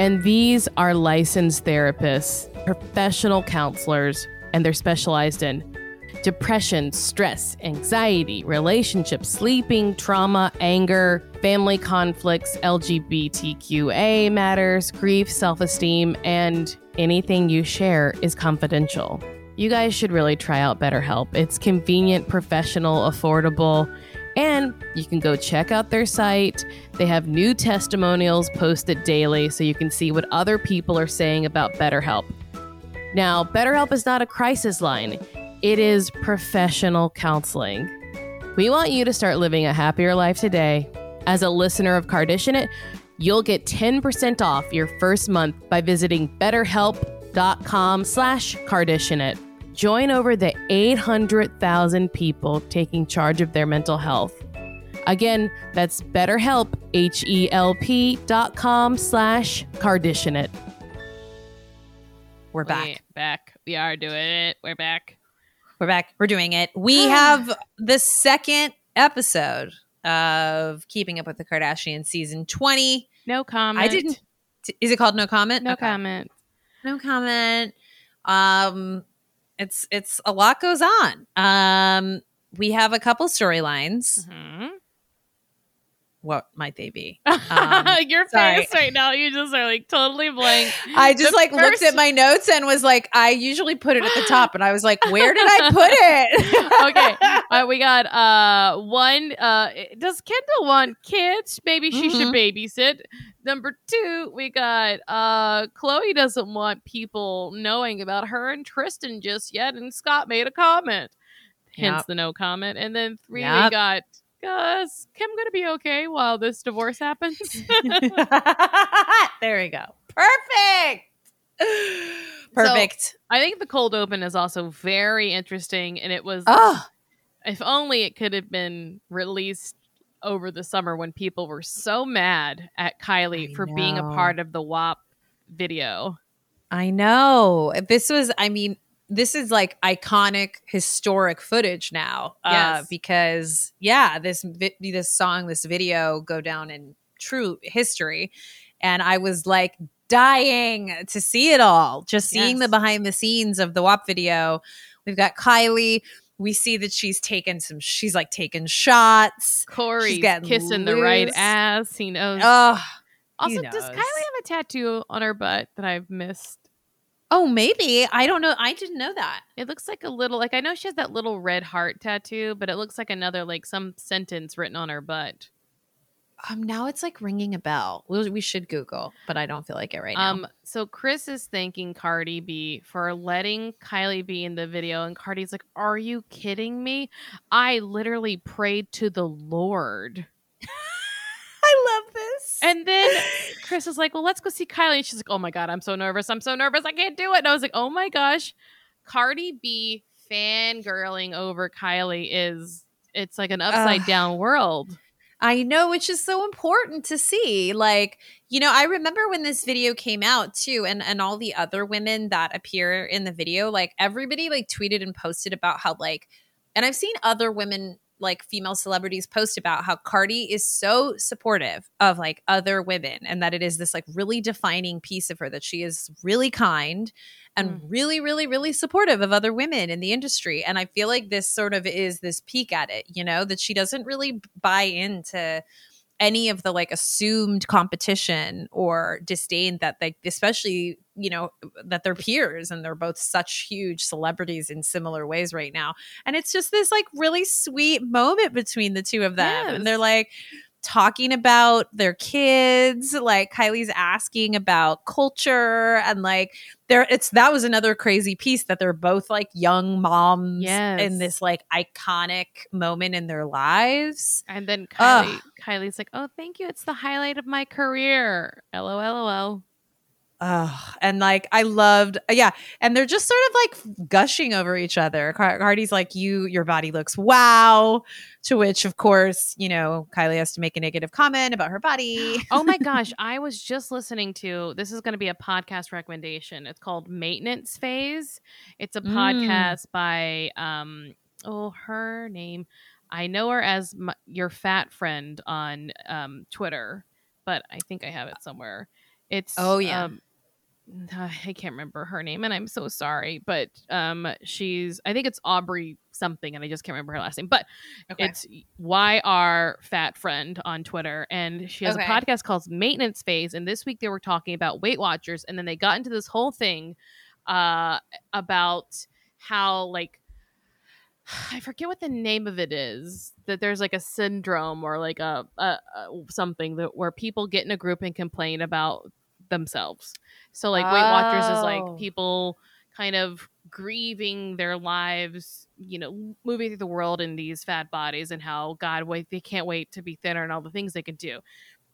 And these are licensed therapists, professional counselors, and they're specialized in depression, stress, anxiety, relationships, sleeping, trauma, anger, family conflicts, LGBTQA matters, grief, self esteem, and anything you share is confidential. You guys should really try out BetterHelp. It's convenient, professional, affordable, and you can go check out their site. They have new testimonials posted daily so you can see what other people are saying about BetterHelp. Now, BetterHelp is not a crisis line, it is professional counseling. We want you to start living a happier life today. As a listener of Carditionate, you'll get 10% off your first month by visiting betterhelp.com slash carditionate. Join over the 800,000 people taking charge of their mental health. Again, that's betterhelp, H-E-L-P dot com slash Carditionate. We're back. We back. We are doing it. We're back. We're back. We're doing it. We have the second episode of Keeping Up with the Kardashians season 20. No comment. I didn't is it called no comment? No Okay. comment. No comment. Um it's it's a lot goes on. Um we have a couple storylines. Mhm. What might they be? (laughs) Um, Your sorry. face right now, you just are like totally blank. I just The like looked at my notes and was like, I usually put it at the top, and I was like, where did I (laughs) put it? (laughs) okay. Uh, we got uh one uh does Kendall want kids? Maybe she should babysit. Number two, we got uh Khloé doesn't want people knowing about her and Tristan just yet, and Scott made a comment. Hence Yep. the no comment. And then three we got uh, is Kim gonna be okay while this divorce happens? (laughs) there we go. Perfect. Perfect. I think the cold open is also very interesting, and it was oh, if only it could have been released over the summer when people were so mad at Kylie I for being a part of the WAP video. I know. This was, I mean, this is like iconic, historic footage now. Uh, Yes. because yeah, this vi- this song, this video go down in true history, and I was like dying to see it all. Just seeing the behind the scenes of the WAP video. We've got Kylie. We see that she's taken some. She's like taking shots. Corey's getting kissing the right ass. He knows. Oh, also, does. Kylie have a tattoo on her butt that I've missed? Oh, maybe I don't know. I didn't know that. It looks like a little, like I know she has that little red heart tattoo, but it looks like another, like some sentence written on her butt. Um, now it's like ringing a bell. We, we should Google, but I don't feel like it right now. Um, so Kris is thanking Cardi B for letting Kylie be in the video, and Cardi's like, "Are you kidding me? I literally prayed to the Lord." I love this. (laughs) And then Kris is like, "Well, let's go see Kylie." And she's like, "Oh my god, I'm so nervous. I'm so nervous. I can't do it." And I was like, "Oh my gosh, Cardi B fangirling over Kylie is it's like an upside Ugh. down world." I know, which is so important to see. Like, you know, I remember when this video came out too, and and all the other women that appear in the video, like everybody like tweeted and posted about how like, and I've seen other women like female celebrities post about how Cardi is so supportive of like other women and that it is this like really defining piece of her that she is really kind and mm. really really really supportive of other women in the industry. And I feel like this sort of is this peek at it, you know, that she doesn't really buy into any of the like assumed competition or disdain that they especially you know that they're peers and they're both such huge celebrities in similar ways right now. And it's just this like really sweet moment between the two of them. And they're like talking about their kids like kylie's asking about Kulture and like there it's that was another crazy piece that they're both like young moms Yes. in this like iconic moment in their lives And then Ugh. Kylie, Kylie's like, "Oh, thank you. It's the highlight of my career." LOL. Oh, and like I loved, yeah, and they're just sort of like gushing over each other. Car- Cardi's like, "You, your body looks wow," to which, of course, you know, Kylie has to make a negative comment about her body. (gasps) oh my (laughs) gosh, I was just listening to this is going to be a podcast recommendation. It's called Maintenance Phase. It's a Mm. podcast by um oh her name. I know her as my, your fat friend on um Twitter, but I think I have it somewhere. It's Oh, yeah. um, (sighs) I can't remember her name, and I'm so sorry. But um, she's I think it's Aubrey something, and I just can't remember her last name. But it's YR Fat Friend on Twitter, and she has Okay. a podcast called Maintenance Phase. And this week they were talking about Weight Watchers, and then they got into this whole thing uh, about how like (sighs) I forget what the name of it is. That there's like a syndrome or like a, a, a something that where people get in a group and complain about themselves. So like Weight Watchers is Oh. like people kind of grieving their lives, you know, moving through the world in these fat bodies and how God wait they can't wait to be thinner and all the things they can do.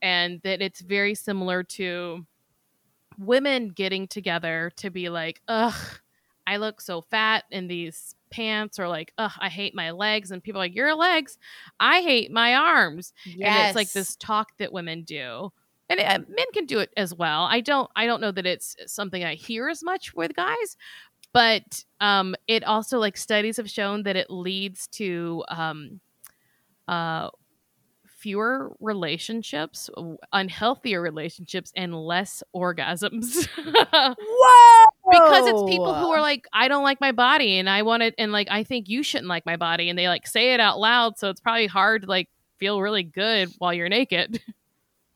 And that it's very similar to women getting together to be like, ugh, I look so fat in these pants or like, ugh, I hate my legs. And people are like, your legs, I hate my arms. And it's like this talk that women do. And uh, men can do it as well. I don't. I don't know that it's something I hear as much with guys, but um, it also like studies have shown that it leads to um, uh, fewer relationships, unhealthier relationships, and less orgasms. Whoa! (laughs) because it's people who are like, I don't like my body, and I want it, and like I think you shouldn't like my body, and they like say it out loud, so it's probably hard to like feel really good while you're naked. (laughs)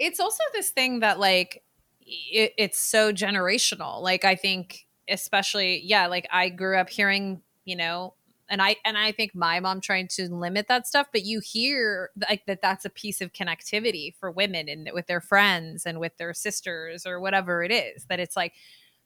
It's also this thing that like it, it's so generational. Like I think, especially yeah, like I grew up hearing, you know, and I and I think my mom trying to limit that stuff, but you hear like that that's a piece of connectivity for women and with their friends and with their sisters or whatever it is. That it's like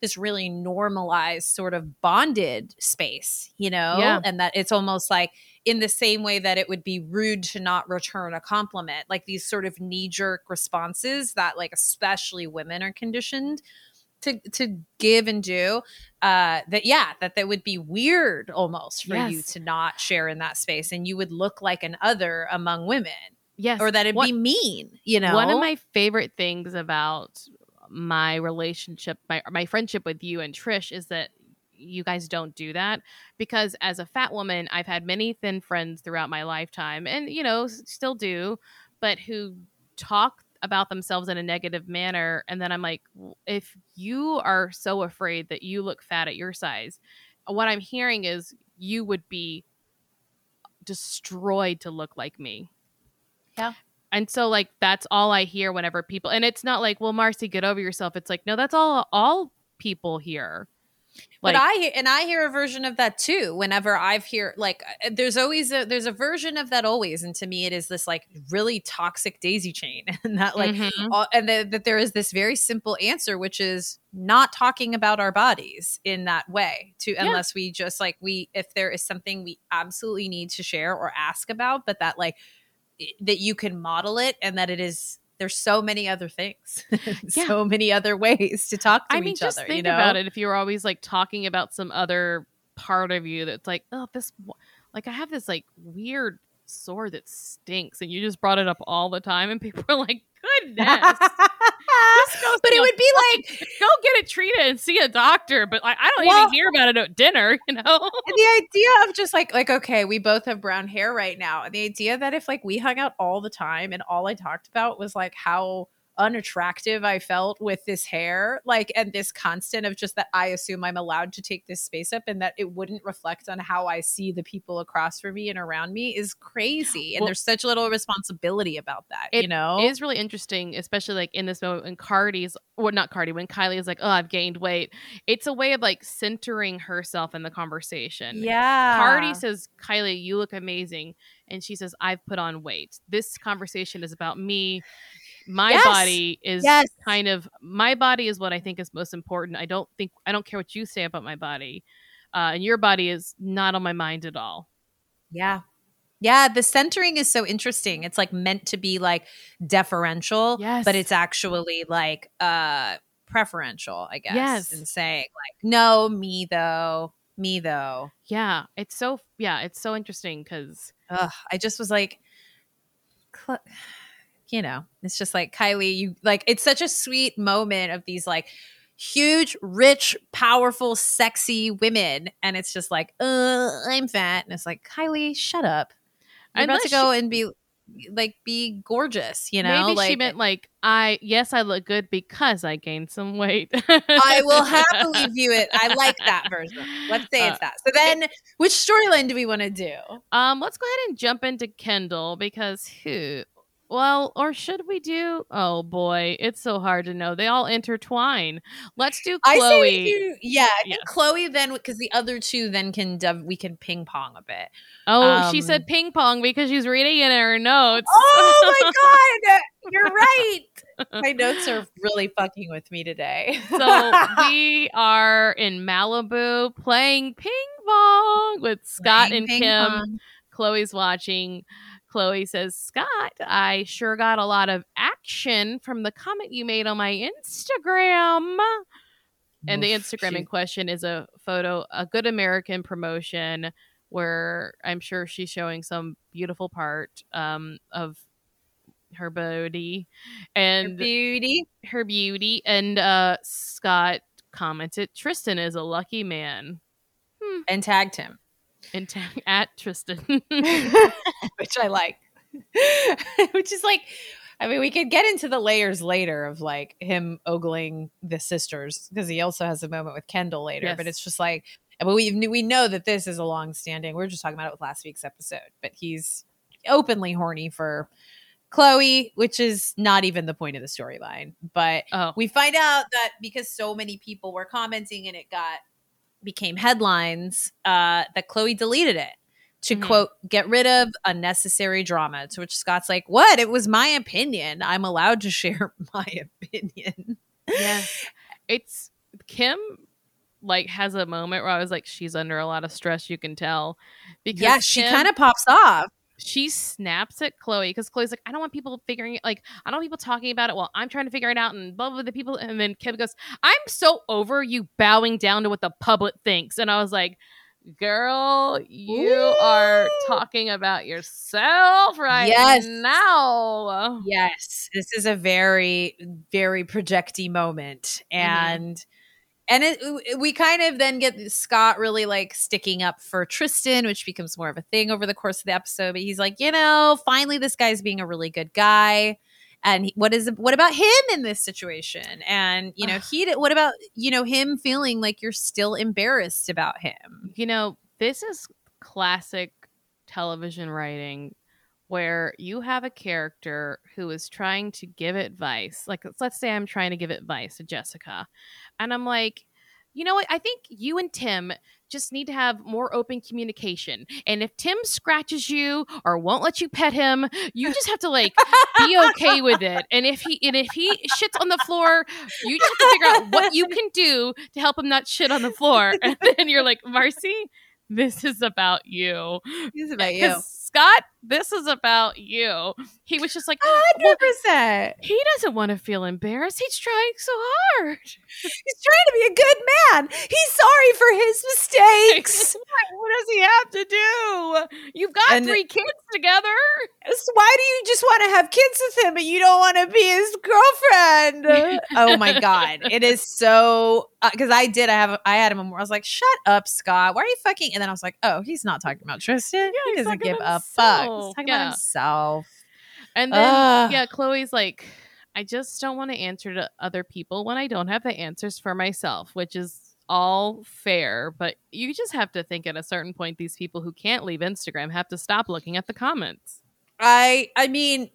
this really normalized sort of bonded space, you know? Yeah. And that it's almost like in the same way that it would be rude to not return a compliment, like these sort of knee jerk responses that like especially women are conditioned to to give and do uh that yeah that that would be weird almost for you to not share in that space and you would look like an other among women Yes, or that it'd One- be mean you know One of my favorite things about my relationship, my my friendship with you and Trish is that you guys don't do that because as a fat woman, I've had many thin friends throughout my lifetime and you know, still do, but who talk about themselves in a negative manner and then I'm like, if you are so afraid that you look fat at your size, what I'm hearing is you would be destroyed to look like me. Yeah. And so like that's all I hear whenever people and it's not like, well, Marcy, get over yourself. It's like, no, that's all all people hear. Like but I hear, and I hear a version of that too. Whenever I've hear like, uh, there's always a there's a version of that always, and to me, it is this like really toxic daisy chain, (laughs) and that like, Mhm. all, and that that there is this very simple answer, which is not talking about our bodies in that way. To Yeah. unless we just like we if there is something we absolutely need to share or ask about, but that like that you can model it, and that it is. There's so many other things, (laughs) Yeah. so many other ways to talk to I mean, just other. think you know? about it. If you were always like talking about some other part of you that's like, oh, this, like I have this like weird sore that stinks, and you just brought it up all the time, and people are like, goodness, but it would be like (laughs) go get it treated and see a doctor. But like, I don't Well- even hear about it at dinner, you know? the idea of just like like okay we both have brown hair right now and the idea that if like we hung out all the time and all i talked about was like how unattractive i felt with this hair like and this constant of just that i assume i'm allowed to take this space up and that it wouldn't reflect on how i see the people across from me and around me is crazy and Well- there's such little responsibility about that you know It is really interesting, especially like in this moment when Cardi's, or not Cardi, when Kylie is like, "Oh, I've gained weight." It's a way of like centering herself in the conversation. yeah Cardi says, "Kylie, you look amazing," and she says, "I've put on weight." This conversation is about me. My Yes. body is Yes. kind of my body is what I think is most important. I don't think I don't care what you say about my body, uh, and your body is not on my mind at all. Yeah. Yeah, the centering is so interesting. It's like meant to be like deferential, Yes. but it's actually like uh preferential, I guess. Yes. And saying like, no, me though, me though. Yeah, it's so yeah, it's so interesting because I just was like, cl- you know, it's just like Kylie, you like it's such a sweet moment of these like huge, rich, powerful, sexy women, and it's just like, uh, I'm fat, and it's like Kylie, shut up. I'm about to go and be like be gorgeous, you know. maybe like, she meant like I yes I look good because I gained some weight. I will (laughs) happily view it. I like that version. Let's say it's Uh, that. So then, which storyline do we want to do? Um, let's go ahead and jump into Kendall because who? Well, or should we do? Oh boy, it's so hard to know. They all intertwine. Let's do I say Khloé. we do, yeah, I Yeah. Khloé then because the other two then can we can ping pong a bit. oh, she um, said ping pong because she's reading it in her notes. Oh my god, (laughs) you're right. My notes are really fucking with me today. so (laughs) we are in Malibu playing ping pong with Scott Playing and Kim. pong. Khloé's watching. Khloé says, Scott, I sure got a lot of action from the comment you made on my Instagram. And the Instagram she- in question is a photo, a good American promotion where I'm sure she's showing some beautiful part um, of her beauty and beauty. her beauty. And uh, Scott commented, Tristan is a lucky man. And tagged him. And tag (laughs) at Tristan. (laughs) which I like. (laughs) which is like, I mean, we could get into the layers later of like him ogling the sisters because he also has a moment with Kendall later. But it's just like, but we we know that this is a long standing. We are just talking about it with last week's episode, but he's openly horny for Khloé, which is not even the point of the storyline. But oh, we find out that because so many people were commenting and it got became headlines uh that khloé deleted it to Mhm. quote get rid of unnecessary drama to which scott's like what it was my opinion i'm allowed to (laughs) share my opinion yeah. It's Kim like has a moment where I was like, she's under a lot of stress, you can tell. Because yeah she kind of pops off she snaps at Khloé because Khloé's like, I don't want people figuring it like I don't want people talking about it while I'm trying to figure it out and blah blah the people and then Kim goes, I'm so over you bowing down to what the public thinks. And I was like, Girl, you are talking about yourself right Yes. now. yes this is a very very projecty moment mm-hmm. and and it, we kind of then get Scott really like sticking up for Tristan, which becomes more of a thing over the course of the episode. But he's like, you know, finally this guy's being a really good guy. And he- what is what about him in this situation? And you know, (sighs) he what about you know him feeling like you're still embarrassed about him? You know, this is classic television writing where you have a character who is trying to give advice. Like, let's say I'm trying to give advice to Jessica, and I'm like, you know what? I think you and Tim just need to have more open communication. And if Tim scratches you or won't let you pet him, you just have to like be okay with it. (laughs) And if he and if he shits on the floor, you just have to figure out what you can do to help him not shit on the floor. And then you're like, Marcy, this is about you. He's about (laughs) Because Scott, this is about you. He was just like, hundred oh, percent. he doesn't want to feel embarrassed. He's trying so hard. He's trying to be a good man. He's sorry for his mistakes. (laughs) what does he have to do? You've got And- three kids together. So why do you just want to have kids with him but you don't want to be his girlfriend? (laughs) oh my god, it is so uh, because I did. I have I had him. I was like, "Shut up, Scott. Why are you fucking?" And then I was like, "Oh, he's not talking about Tristan. he doesn't give a fuck. He's himself. talking Yeah. about himself." And then, Ugh. yeah, Khloé's like, I just don't want to answer to other people when I don't have the answers for myself, which is all fair. But you just have to think at a certain point, these people who can't leave Instagram have to stop looking at the comments. I I mean.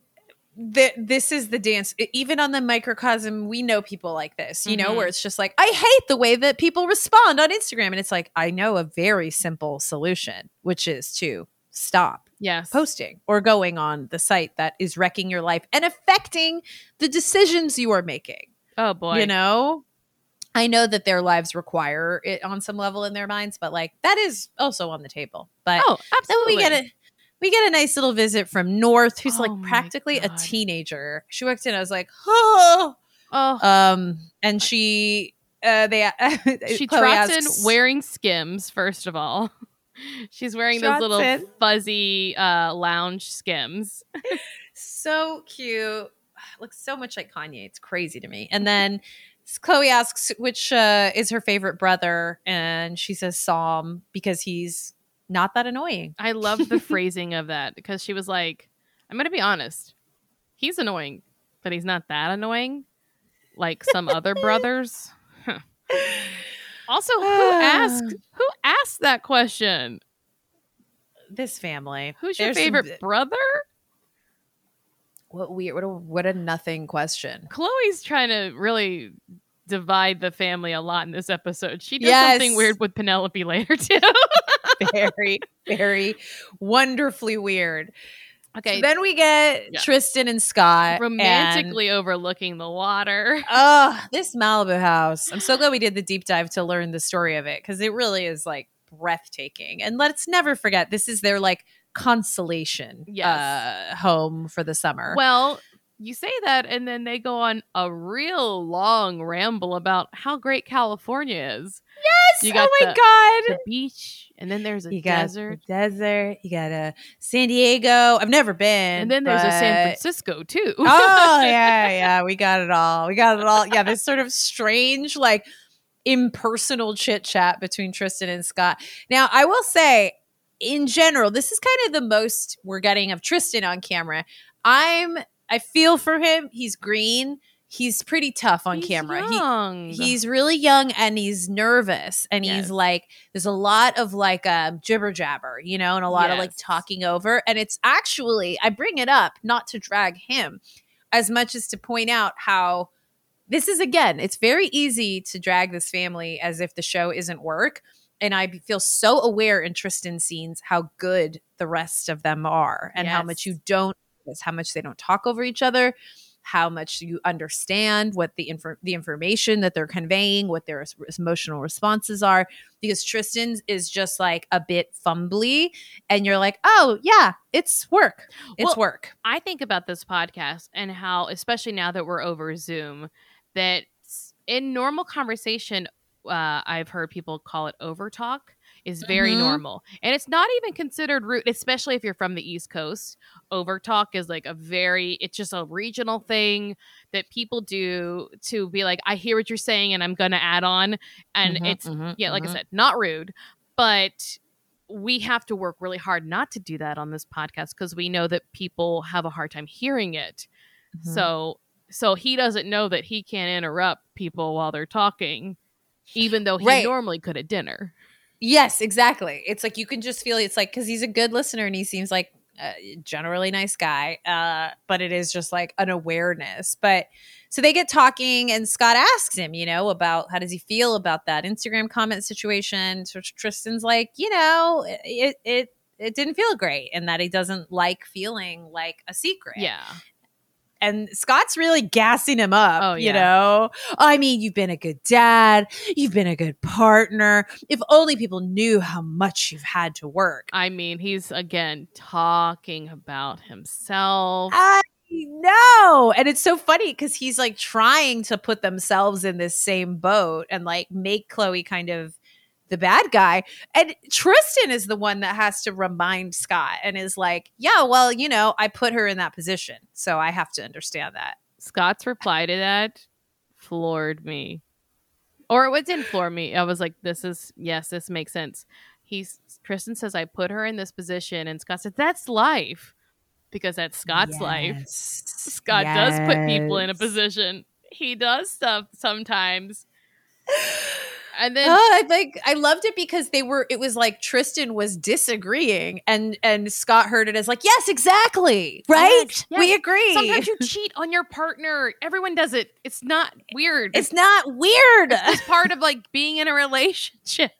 th- this is the dance. Even on the microcosm, we know people like this, you know, Mhm. where it's just like, I hate the way that people respond on Instagram. And it's like, I know a very simple solution, which is to stop Yes. posting or going on the site that is wrecking your life and affecting the decisions you are making. oh, boy. You know, I know that their lives require it on some level in their minds, but like that is also on the table. But Oh, absolutely. we get a we get a nice little visit from North, who's Oh like practically a teenager. She walked in, I was like, oh, Oh, um, and she. Uh, they (laughs) she Khloé trots asks- in wearing skims, first of all. (laughs) She's wearing those little in. fuzzy uh, lounge skims. so cute. (sighs) Looks so much like Kanye. It's crazy to me. And then Khloé asks which uh, is her favorite brother, and she says Psalm because he's not that annoying. I love the (laughs) phrasing of that because she was like, I'm going to be honest. He's annoying, but he's not that annoying like some other (laughs) brothers. Huh. Also, who asked (sighs) who asked that question? This family. Who's your There's some- favorite brother? What weird. What a what a nothing question. Khloé's trying to really divide the family a lot in this episode. She does Yes. something weird with Penelope later too. (laughs) Very very wonderfully weird. Okay, Then we get Yeah. Tristan and Scott and- romantically overlooking the water. (laughs) Oh, this Malibu house. I'm so glad we did the deep dive to learn the story of it because it really is like breathtaking. And let's never forget, this is their like consolation Yes. uh, home for the summer. Well, you say that, and then they go on a real long ramble about how great California is. You oh got oh my the- God. The beach And then there's a You desert. desert. You got a San Diego. I've never been. And then there's a San Francisco too. oh yeah, (laughs) yeah. We got it all. We got it all. Yeah, this sort of strange, like impersonal chit chat between Tristan and Scott. Now, I will say, in general, this is kind of the most we're getting of Tristan on camera. I'm. I feel for him. He's green. He's pretty tough on He's camera. He, young. he's really young and he's nervous and Yes. he's like there's a lot of like um jibber jabber you know and a lot of like talking over and it's actually i bring it up not to drag him as much as to point out how this is again it's very easy to drag this family as if the show isn't work and i feel so aware in tristan's scenes how good the rest of them are and how much you don't how much they don't talk over each other how much you understand what the infor- the information that they're conveying, what their emotional responses are. Because Tristan's is just like a bit fumbly, and you're like, oh yeah, it's work, it's Well, work. I think about this podcast and how, especially now that we're over Zoom, that in normal conversation, uh, I've heard people call it overtalk, is very Mhm. normal. And it's not even considered rude, especially if you're from the East Coast. Overtalk is like a very, it's just a regional thing that people do to be like, I hear what you're saying and I'm going to add on. And Mhm, it's, mhm, yeah, like I mhm. said, not rude, but we have to work really hard not to do that on this podcast because we know that people have a hard time hearing it. Mhm. So so he doesn't know that he can't interrupt people while they're talking, even though he Right. normally could at dinner. Yes, exactly. It's like you can just feel it's like because he's a good listener and he seems like a generally nice guy. Uh, but it is just like an awareness. But so they get talking and Scott asks him, you know, about how does he feel about that Instagram comment situation. So Tristan's like, you know, it it it didn't feel great and that he doesn't like feeling like a secret. Yeah. And Scott's really gassing him up. Oh, You know, I mean, you've been a good dad, you've been a good partner. If only people knew how much you've had to work. I mean, he's again talking about himself. I know. And it's so funny because he's like trying to put themselves in this same boat and like make Khloé kind of the bad guy. And Tristan is the one that has to remind Scott and is like, yeah, well, you know, I put her in that position. So I have to understand that. Scott's reply to that floored me. Or it didn't floor me. I was like, this is, yes, this makes sense. He's, Tristan says, I put her in this position. And Scott said, that's life. Because that's Scott's life. Yes. Scott does put people in a position. He does stuff sometimes. (laughs) And then Oh, I like I loved it because they were it was like Tristan was disagreeing and and Scott heard it as like yes exactly right Yes, we yes. agree sometimes you cheat on your partner. Everyone does it. It's not weird. it's not weird it's part of like being in a relationship.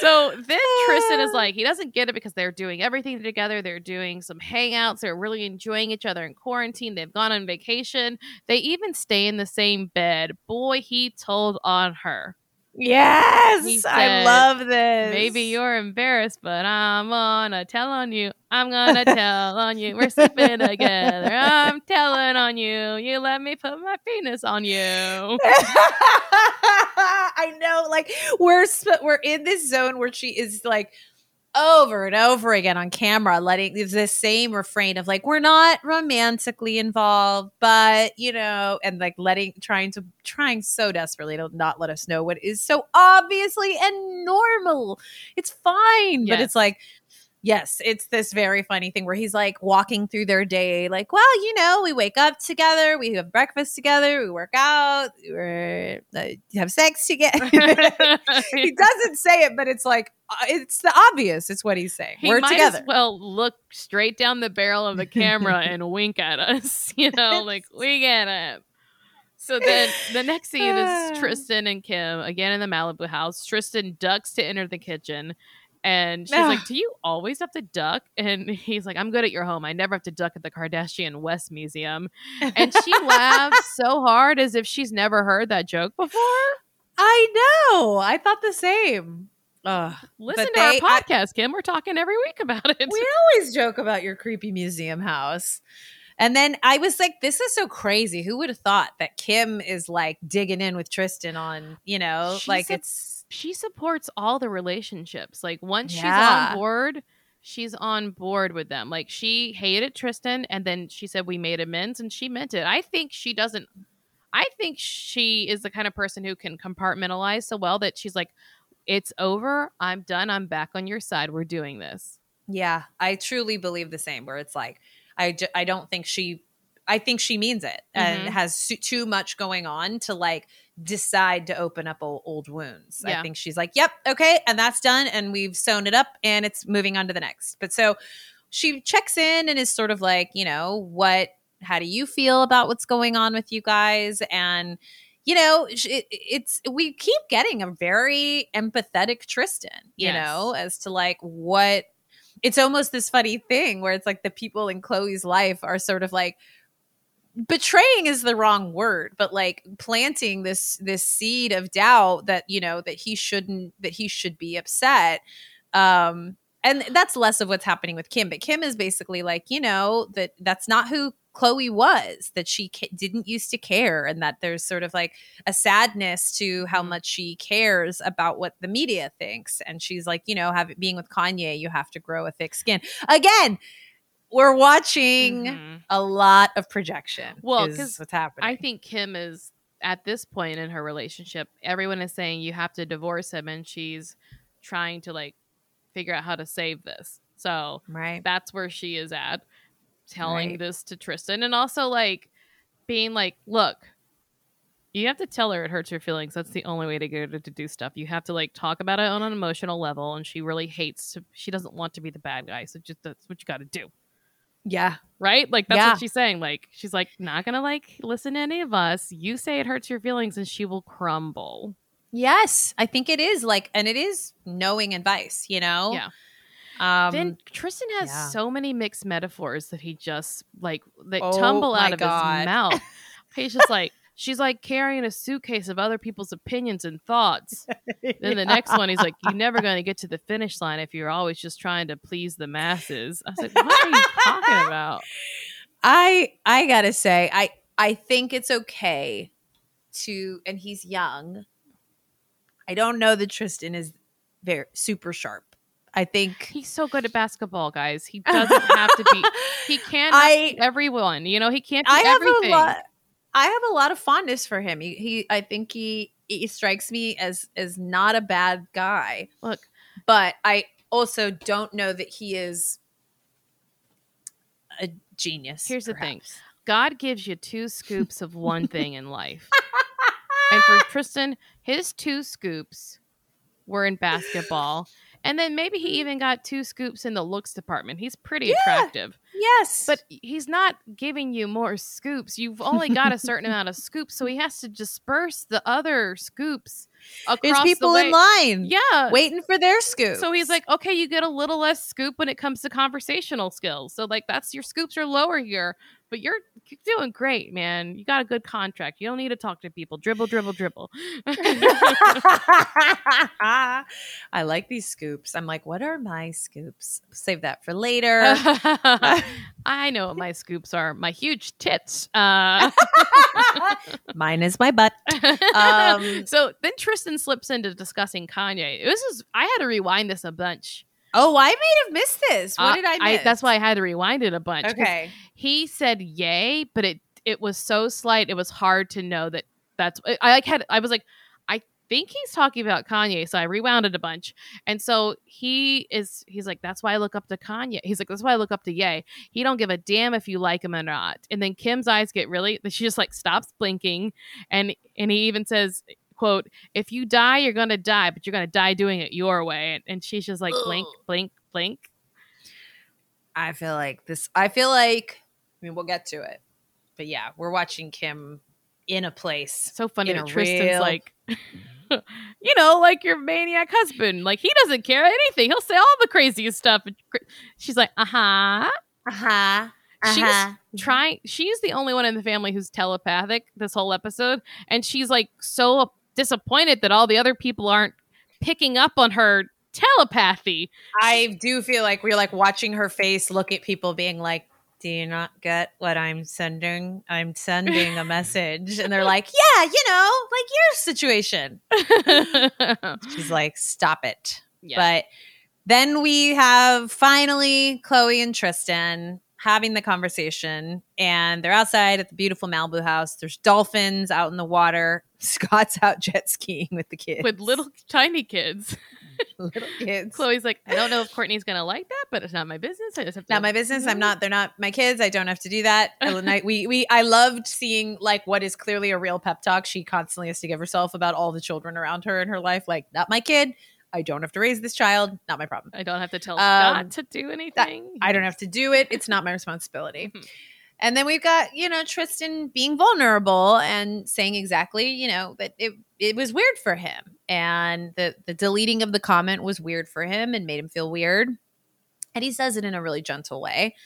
So then Tristan is ah. like, he doesn't get it because they're doing everything together. They're doing some hangouts. They're really enjoying each other in quarantine. They've gone on vacation. They even stay in the same bed. Boy, he told on her. Yes He I love this Maybe you're embarrassed, but I'm gonna tell on you. I'm gonna tell on you. We're sleeping together. I'm telling on you. You let me put my penis on you. (laughs) I know like we're sp- we're in this zone where she is like over and over again on camera letting this same refrain of like we're not romantically involved but you know and like letting trying to trying so desperately to not let us know what is so obviously and normal. It's fine but it's like Yes, it's this very funny thing where he's like walking through their day, like, well, you know, we wake up together, we have breakfast together, we work out, we uh, have sex together. (laughs) he (laughs) doesn't say it, but it's like uh, it's the obvious. It's what he's saying. He We're might together. as well look straight down the barrel of the camera (laughs) and wink at us. You know, like we get it. So then the next scene is (sighs) Tristan and Kim again in the Malibu house. Tristan ducks to enter the kitchen. And she's like, Do you always have to duck? And (laughs) he's like, I'm good at your home. I never have to duck at the Kardashian West Museum. And she laughs so hard as if she's never heard that joke before. I know. I thought the same. Ugh. Listen to our they- I- podcast, Kim. We're talking every week about it. We always joke about your creepy museum house. And then I was like, this is so crazy. Who would have thought that Kim is like digging in with Tristan on, you know, She's like it's she supports all the relationships. Like once she's on board, she's on board with them. Like she hated Tristan and then she said we made amends and she meant it. I think she doesn't I think she is the kind of person who can compartmentalize so well that she's like it's over. I'm done. I'm back on your side. We're doing this. Yeah, I truly believe the same. Where it's like, I, I don't think she, I think she means it and Mhm. has su- too much going on to like decide to open up old, old wounds. Yeah. I think she's like, yep, okay, and that's done, and we've sewn it up, and it's moving on to the next. But so she checks in and is sort of like, you know, what? How do you feel about what's going on with you guys? And you know, it, it's we keep getting a very empathetic Tristan, you Yes. know, as to like what it's almost this funny thing where it's like the people in Khloé's life are sort of like betraying is the wrong word but like planting this this seed of doubt that you know that he shouldn't that he should be upset um and that's less of what's happening with Kim but Kim is basically like you know that that's not who Khloé was that she ca- didn't used to care and that there's sort of like a sadness to how Mhm. much she cares about what the media thinks and she's like you know have being with Kanye you have to grow a thick skin again we're watching Mhm. a lot of projection Well, is 'cause what's happening I think Kim is at this point in her relationship, everyone is saying you have to divorce him, and she's trying to like figure out how to save this. So right that's where she is at, telling Right. this to Tristan, and also like being like, look. You have to tell her it hurts her feelings. That's the only way to get her to do stuff. You have to like talk about it on an emotional level, and she really hates to. She doesn't want to be the bad guy, so just that's what you got to do yeah right? Like that's Yeah. what she's saying. Like she's like not gonna like listen to any of us. You say it hurts your feelings, and she will crumble. yes i think it is like and it is knowing advice you know Yeah. um then Tristan has yeah. so many mixed metaphors that he just like that Oh tumble out of God. his mouth. (laughs) He's just like she's like carrying a suitcase of other people's opinions and thoughts. (laughs) Then the next one, he's like, "You're never going to get to the finish line if you're always just trying to please the masses." I was like, "What are you talking (laughs) about?" i i gotta say i i think it's okay to and he's young i don't know that tristan is very super sharp i think He's so good at basketball, guys. He (laughs) doesn't have to be. He can't I- everyone. You know, he can't be I have everything. a lot. I have a lot of fondness for him. He, he I think he he strikes me as as not a bad guy. Look, but I also don't know that he is a genius. Here's the thing. God gives you two scoops of one (laughs) thing in life. (laughs) and for Tristan, his two scoops were in basketball. And then maybe he even got two scoops in the looks department. He's pretty Yeah. attractive. Yes, But he's not giving you more scoops. You've only got a certain amount of scoops, so he has to disperse the other scoops across there's people way. in line, Yeah. waiting for their scoop. So he's like, okay, you get a little less scoop when it comes to conversational skills. So like that's your scoops are lower here, but you're, you're doing great, man. You got a good contract. You don't need to talk to people. Dribble, dribble, dribble. (laughs) I like these scoops. I'm like, what are my scoops? Save that for later. (laughs) I know what (laughs) my scoops are. My huge tits. Uh, Mine is my butt. Um, so then Tristan slips into discussing Kanye. This is I had to rewind this a bunch. Oh, I may have missed this. What Uh, did I miss? that's why I had to rewind it a bunch. Okay. He said yay, but it it was so slight it was hard to know that that's I like had I was like I think he's talking about Kanye, so I rewound it a bunch. And so he is he's like that's why I look up to Kanye. He's like that's why I look up to Ye. He don't give a damn if you like him or not. And then Kim's eyes get really (laughs) she just like stops blinking and and he even says quote if you die you're gonna die but you're gonna die doing it your way and, and she's just like blink blink blink I feel like this. I feel like. I mean, we'll get to it, but yeah, we're watching Kim in a place. so funny that Tristan's real- like, (laughs) you know, like your maniac husband. Like he doesn't care anything. He'll say all the craziest stuff. And cr- She's like, uh huh. Uh huh. She's trying. She's the only one in the family who's telepathic this whole episode, and she's like so disappointed that all the other people aren't picking up on her telepathy. I do feel like we're like watching her face look at people, being like, do you not get what I'm sending? I'm sending a message. And they're like, yeah, you know, like your situation. (laughs) She's like, stop it. Yeah. But then we have finally Khloé and Tristan having the conversation, and they're outside at the beautiful Malibu house. There's dolphins out in the water. (laughs) Scott's out jet skiing with the kids. with little tiny kids. (laughs) (laughs) little kids. Khloé's like, I don't know if Kourtney's gonna like that, but it's not my business. I just have to. not my business. I'm not. They're not my kids. I don't have to do that. (laughs) I, we we. I loved seeing like what is clearly a real pep talk. She constantly has to give herself about all the children around her in her life. Like, not my kid. I don't have to raise this child. Not my problem. I don't have to tell Um, Scott to do anything. I don't have to do it. It's not my responsibility. And then we've got, you know, Tristan being vulnerable and saying exactly, you know, that it it was weird for him. And the the deleting of the comment was weird for him and made him feel weird. And he says it in a really gentle way.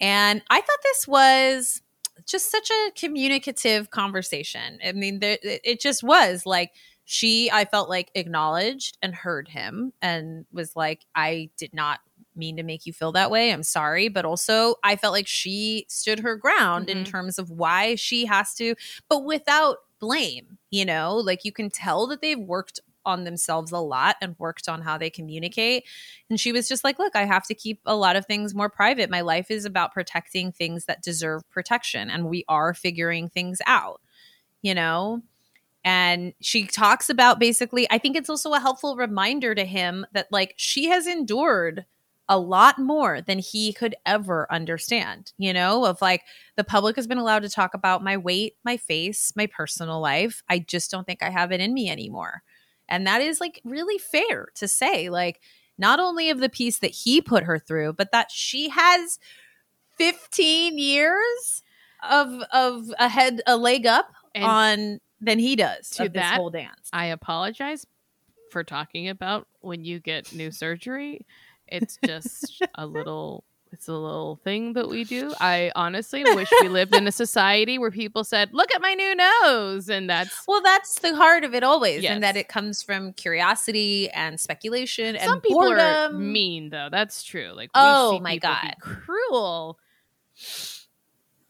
And I thought this was just such a communicative conversation. I mean, there, it just was like she, I felt like acknowledged and heard him and was like, I did not mean to make you feel that way. I'm sorry. But also, I felt like she stood her ground in Mhm. terms of why she has to, but without blame, you know, like you can tell that they've worked on themselves a lot and worked on how they communicate. And she was just like, Look, I have to keep a lot of things more private. My life is about protecting things that deserve protection, and we are figuring things out, you know? And she talks about basically, I think it's also a helpful reminder to him that, like, she has endured a lot more than he could ever understand, you know, of like the public has been allowed to talk about my weight, my face, my personal life. I just don't think I have it in me anymore. And that is like really fair to say, like, not only of the piece that he put her through, but that she has 15 years of of a head a leg up And on than he does to this whole dance. I apologize for talking about when you get new surgery. It's just (laughs) a little it's a little thing that we do. I honestly wish we lived in a society where people said, "Look at my new nose." And that's Well, that's the heart of it always, and that it comes from curiosity and speculation and some people boredom. are mean though. That's true. Like we Oh, see my God. cruel.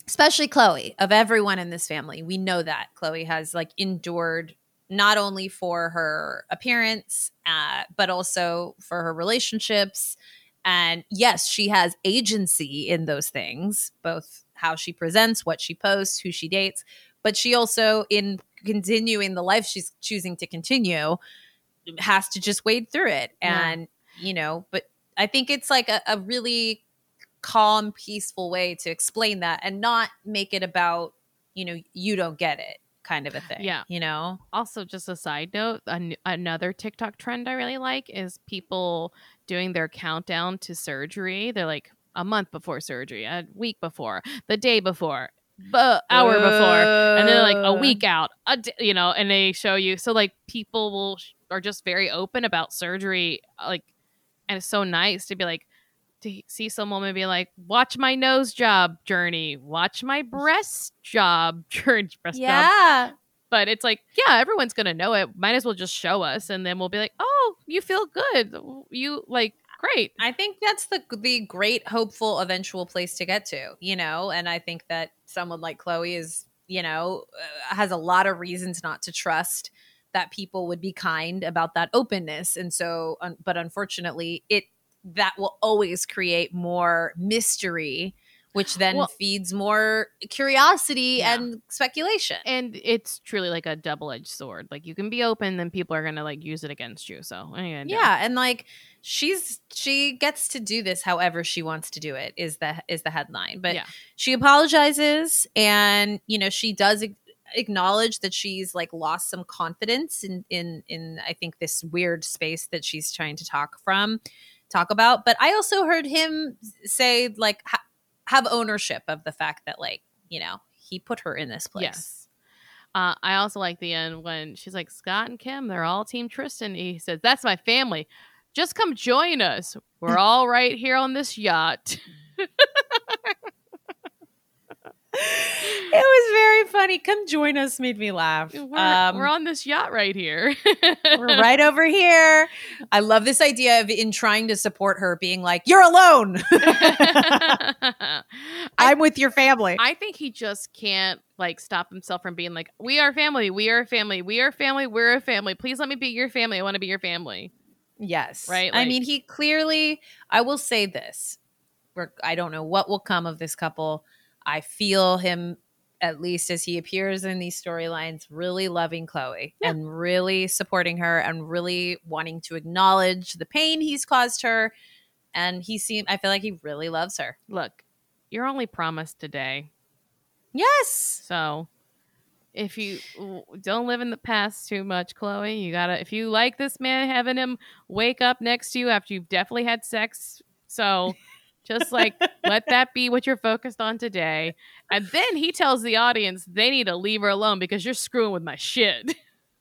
especially Khloé, of everyone in this family. We know that Khloé has like endured not only for her appearance, uh, but also for her relationships. And yes, she has agency in those things, both how she presents, what she posts, who she dates, but she also, in continuing the life she's choosing to continue, has to just wade through it. Yeah. And, you know, but I think it's like a, a really calm, peaceful way to explain that and not make it about, you know, you don't get it kind of a thing. Yeah. You know? Also, just a side note, an- another TikTok trend I really like is people doing their countdown to surgery. They're like a month before surgery, a week before, the day before, the hour before, and then like a Uh, week out, a d- you know, and they show you. So like people will sh- are just very open about surgery, like, and it's so nice to be like to see some woman be like, watch my nose job journey, watch my breast job (laughs) journey, breast job. Yeah. but it's like yeah everyone's gonna know it. Might as well just show us and then we'll be like oh you feel good. You like great. I think that's the the great hopeful eventual place to get to, you know, and I think that someone like Khloé is, you know, uh, has a lot of reasons not to trust that people would be kind about that openness, and so, un- but unfortunately, it that will always create more mystery, which then Well- feeds more curiosity Yeah. and speculation. and it's truly like a double-edged sword like you can be open then people are gonna like use it against you so what are you gonna do? Yeah, and like she's she gets to do this however she wants to do it is the is the headline. But Yeah. she apologizes and you know she does ac- acknowledge that she's like lost some confidence in in in I think this weird space that she's trying to talk from talk about. But I also heard him say like ha- have ownership of the fact that like, you know, he put her in this place. yes uh, I also like the end when she's like Scott and Kim, they're all Team Tristan. He says, "That's my family. Just come join us. We're (laughs) all right here on this yacht." (laughs) It was very funny. Come join us made me laugh. We're, Um, we're on this yacht right here. (laughs) we're right over here. I love this idea of in trying to support her being like, "You're alone. (laughs) (laughs) I, I'm with your family." I think he just can't like stop himself from being like, "We are family. We are family. We are family. We're a family. Please let me be your family. I want to be your family." yes, Right, I mean, he clearly. I will say this: we're, I don't know what will come of this couple. I feel him, at least as he appears in these storylines, really loving Khloé Yeah. and really supporting her and really wanting to acknowledge the pain he's caused her. And he seemed. I feel like he really loves her. Look, you're only promised today. Yes. So if you don't live in the past too much, Khloé, you gotta. If you like this man, having him wake up next to you after you've definitely had sex, so just like let that be what you're focused on today. And then he tells the audience they need to leave her alone because you're screwing with my shit.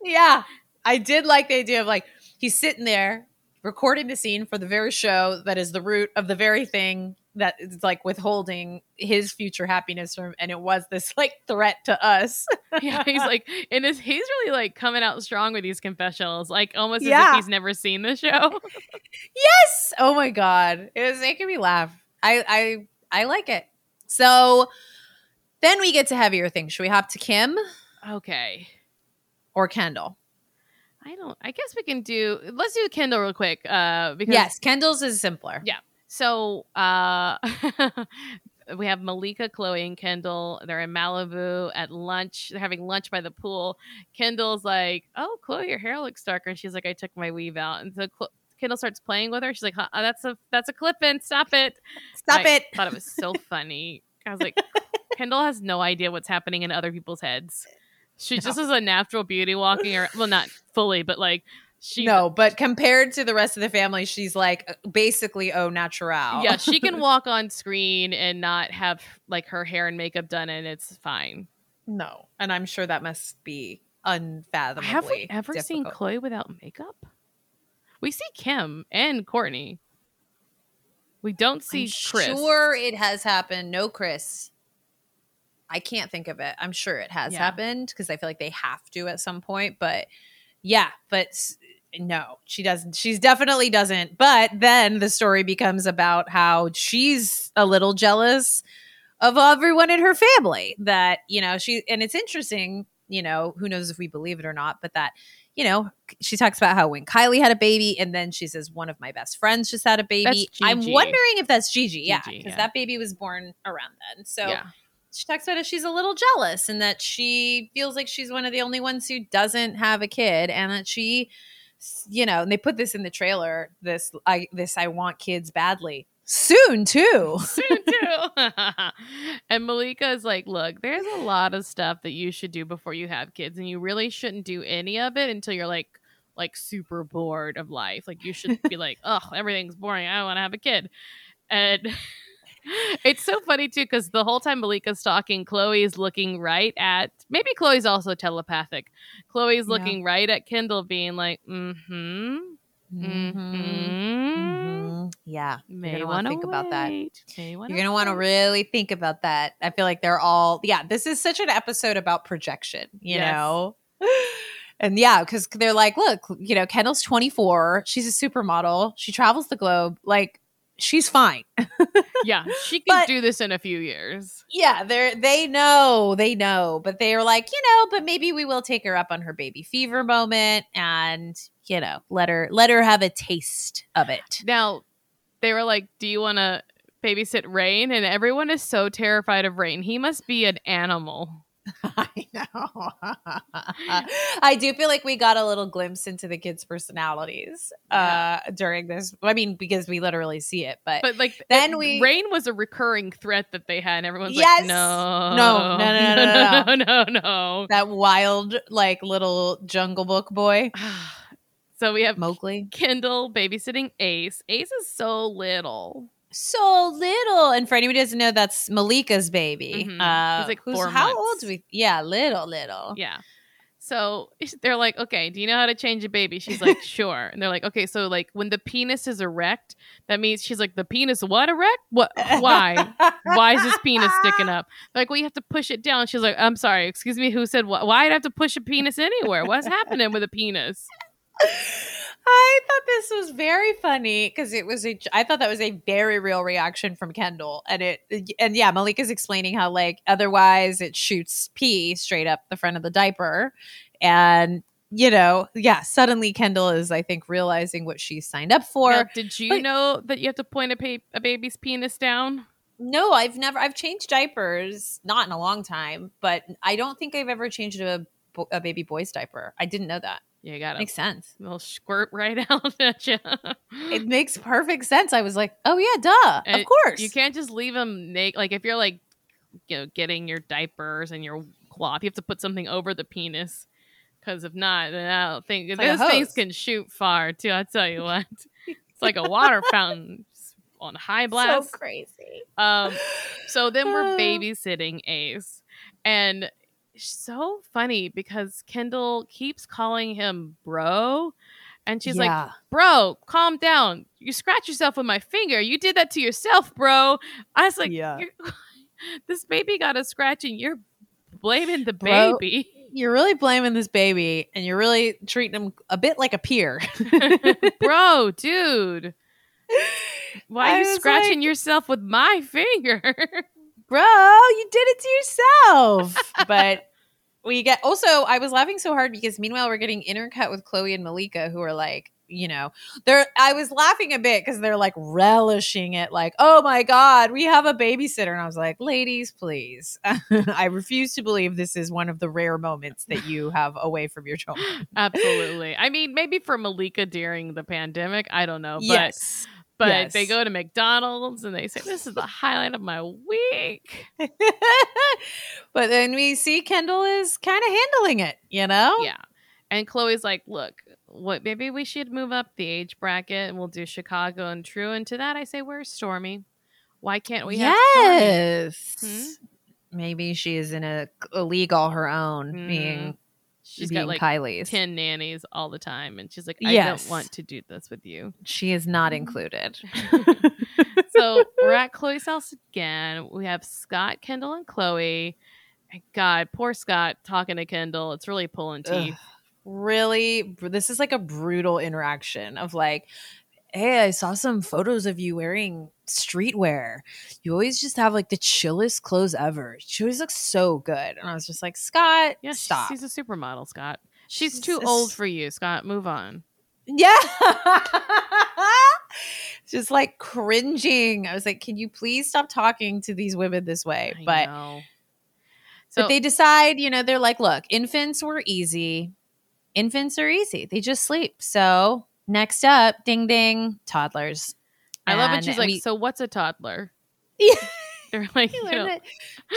Yeah. I did like the idea of like he's sitting there recording the scene for the very show that is the root of the very thing that is like withholding his future happiness from and it was this like threat to us. (laughs) yeah, he's (laughs) like, and his, he's really like coming out strong with these confessionals, like almost as if he's never seen the show. (laughs) yes. Oh my god. It was making me laugh. I I I like it. So then we get to heavier things. Should we hop to Kim okay. or Kendall? I don't. I guess we can do. Let's do Kendall real quick. Uh, because Yes, Kendall's is simpler. Yeah. So uh (laughs) we have Malika, Khloé, and Kendall. They're in Malibu at lunch. They're having lunch by the pool. Kendall's like, "Oh, Khloé, your hair looks darker." And she's like, "I took my weave out." And so Cl- Kendall starts playing with her. She's like, huh, "That's a that's a clip in. Stop it." Stop it. Thought it was so (laughs) funny. I was like, Kendall has no idea what's happening in other people's heads. She just is a natural beauty walking around. Well, not fully, but like she no, but compared to the rest of the family, she's like uh, basically au natural. yeah, she can (laughs) walk on screen and not have like her hair and makeup done, and it's fine. No, and I'm sure that must be unfathomable. Have we ever seen. Khloé without makeup? We see Kim and Kourtney. We don't see I'm Kris. Sure, it has happened. No, Kris. I can't think of it. I'm sure it has Yeah. happened because I feel like they have to at some point. But yeah, but no, she doesn't. She's definitely doesn't. But then the story becomes about how she's a little jealous of everyone in her family. That you know she and it's interesting. You know, who knows if we believe it or not, but that you know, she talks about how when Kylie had a baby, and then she says one of my best friends just had a baby. I'm wondering if that's Gigi, yeah, because yeah. that baby was born around then. So yeah, she talks about how she's a little jealous and that she feels like she's one of the only ones who doesn't have a kid, and that she, you know, and they put this in the trailer. This I this I want kids badly soon too. (laughs) soon too. (laughs) and Malika is like, "Look, there's a lot of stuff that you should do before you have kids, and you really shouldn't do any of it until you're like." like super bored of life like you should be like (laughs) oh everything's boring i don't want to have a kid and it's so funny too because the whole time Malika's talking, Khloé's looking right at maybe Khloé's also telepathic. Khloé's Yeah. looking right at Kendall, being like, mm-hmm. Mm-hmm. Mhm. Yeah, May want to think about that. You're gonna want to really think about that. I feel like they're all yeah. This is such an episode about projection, you Yes. know. (sighs) And yeah, because they're like, look, you know, Kendall's 24. She's a supermodel. She travels the globe. Like, she's fine. (laughs) yeah, she can But- do this in a few years. Yeah, they're they know, they know, but they are like, you know, but maybe we will take her up on her baby fever moment and you know, let her let her have a taste of it. Now, they were like, "Do you want to babysit Rain?" And everyone is so terrified of Rain. He must be an animal. (laughs) I know. I do feel like we got a little glimpse into the kids' personalities uh during this. I mean, because we literally see it, but, But like Then it- we- Rain was a recurring threat that they had, and everyone's Yes! like, "No, No, no, no, no, no, (laughs) no, no, no." that wild, like little jungle book boy, (sighs) so we have Mowgli. Kendall babysitting Ace. Ace is so little. So little. And for anybody who doesn't know, that's Malika's baby. Mhm. Uh, He's like who's how old? We yeah, little, little. Yeah. So (laughs) they're like, okay, do you know how to change a baby? She's like, (laughs) sure. And they're like, okay, so like when the penis is erect, that means she's like, the penis what erect? What? Why? Why is this penis sticking up? They're like, well, you have to push it down. She's like, I'm sorry, excuse me, who said what? Why I have to push a penis anywhere? What's happening with a penis? (laughs) I thought this was very funny because it was a. I thought that was a very real reaction from Kendall, and it and yeah, Malika's explaining how like otherwise it shoots pee straight up the front of the diaper, and you know, yeah, suddenly Kendall is I think realizing what she signed up for. Now, did you but- know that you have to point a, pa- a baby's penis down? No, I've never. I've changed diapers, not in a long time, but I don't think I've ever changed a, a baby boy's diaper. I didn't know that. You got it. Makes sense. little squirt right (laughs) out at you. It makes perfect sense. I was like, oh yeah, duh, And of course. You can't just leave them naked. Like if you're like, you know, getting your diapers and your cloth, you have to put something over the penis. Because if not, then I don't think those things can shoot far too. I tell you (laughs) what, it's like a water fountain on high blast. So crazy. Um, so then we're (sighs) babysitting Ace, and so funny because Kendall keeps calling him bro, and she's like, "Bro, calm down. You scratch yourself with my finger. You did that to yourself, bro." I was like, Yeah. (laughs) "This baby got a scratch, and you're blaming the Bro. baby." you're really blaming this baby, and you're really treating him a bit like a peer. (laughs) bro, dude. (laughs) Why I are you scratching like- yourself with my finger? Bro, you did it to yourself. (laughs) but we get also. I was laughing so hard because meanwhile we're getting intercut with Khloé and Malika, who are like. You know, they're. I was laughing a bit because they're like relishing it, like, "Oh my god, we have a babysitter," and I was like, "Ladies, please." (laughs) I refuse to believe this is one of the rare moments that you have away from your children. Absolutely. I mean, maybe for Malika during the pandemic, I don't know, but yes, but yes. they go to McDonald's and they say this is the highlight of my week. (laughs) but then we see Kendall is kind of handling it, you know? Yeah. And Khloé's like, "Look, what maybe we should move up the age bracket and we'll do Chicago and True." And to that I say, "Where's Stormi? Why can't we have Stormi?" yes. Hmm? Maybe she is in a, a league all her own, Mhm. being She's being got like Kylie's. 10 nannies all the time and she's like, "I Yes. don't want to do this with you." She is not mm-hmm. included. (laughs) (laughs) so we're at Khloé's house again. We have Scott, Kendall, and Khloé. And God, poor Scott talking to Kendall. It's really pulling teeth. Ugh. really, this is like a brutal interaction of like, hey, I saw some photos of you wearing streetwear. You always just have like the chillest clothes ever. She always looks so good. And I was just like, Scott, Yeah, stop. she's a supermodel, Scott. She's She's too a old for you, Scott. Move on. Yeah. (laughs) Just like cringing. I was like, can you please stop talking to these women this way? I but know. but So they decide, you know, they're like, look, infants were easy. Infants are easy. They just sleep. So next up, ding ding, toddlers. I love it. She's like, we- so what's a toddler? (laughs) Yeah. They're like, You know,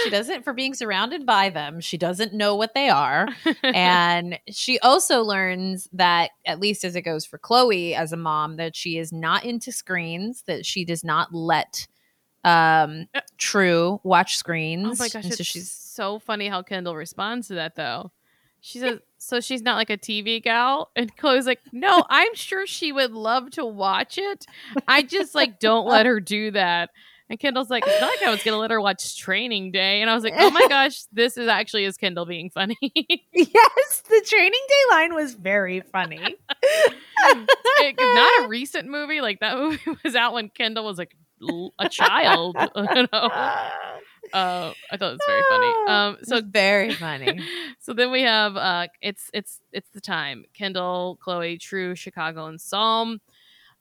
she doesn't for being surrounded by them. She doesn't know what they are. (laughs) and she also learns that at least as it goes for Khloé as a mom that she is not into screens that she does not let um Uh, true watch screens. oh my gosh, and it's so she's so funny how Kendall responds to that though. She says, so she's not like a TV gal? And Khloé's like, no, I'm sure she would love to watch it. I just like don't let her do that. And Kendall's like, it's not like I was gonna let her watch Training Day. And I was like, oh my (laughs) gosh, this is actually is Kendall being funny. (laughs) yes the training day line was very funny It- not a (laughs) recent movie. Like that movie was out when Kendall was like a child. you know? Uh, I thought it was very funny. Um, so very funny. (laughs) so then we have uh it's it's it's the time. Kendall khloé true chicago and psalm.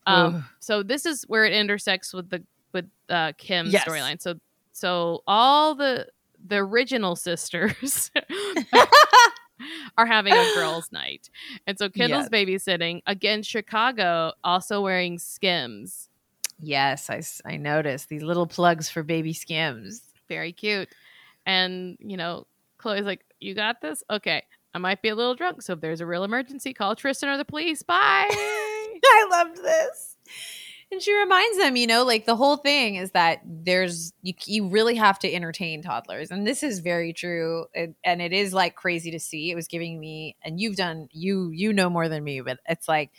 Um so this is where it intersects with the with uh kim's Yes. storyline. So so all the the original sisters (laughs) (laughs) are having a girls night. And so kendall's babysitting again chicago also wearing skims. Yes I, I noticed these little plugs for baby skims very cute and you know khloé's like you got this okay i might be a little drunk so if there's a real emergency call tristan or the police bye (laughs) I loved this. And she reminds them, you know, like the whole thing is that there's you, you really have to entertain toddlers, and this is very true. It, and it is like crazy to see. It was giving me, and you've done you you know more than me, but it's like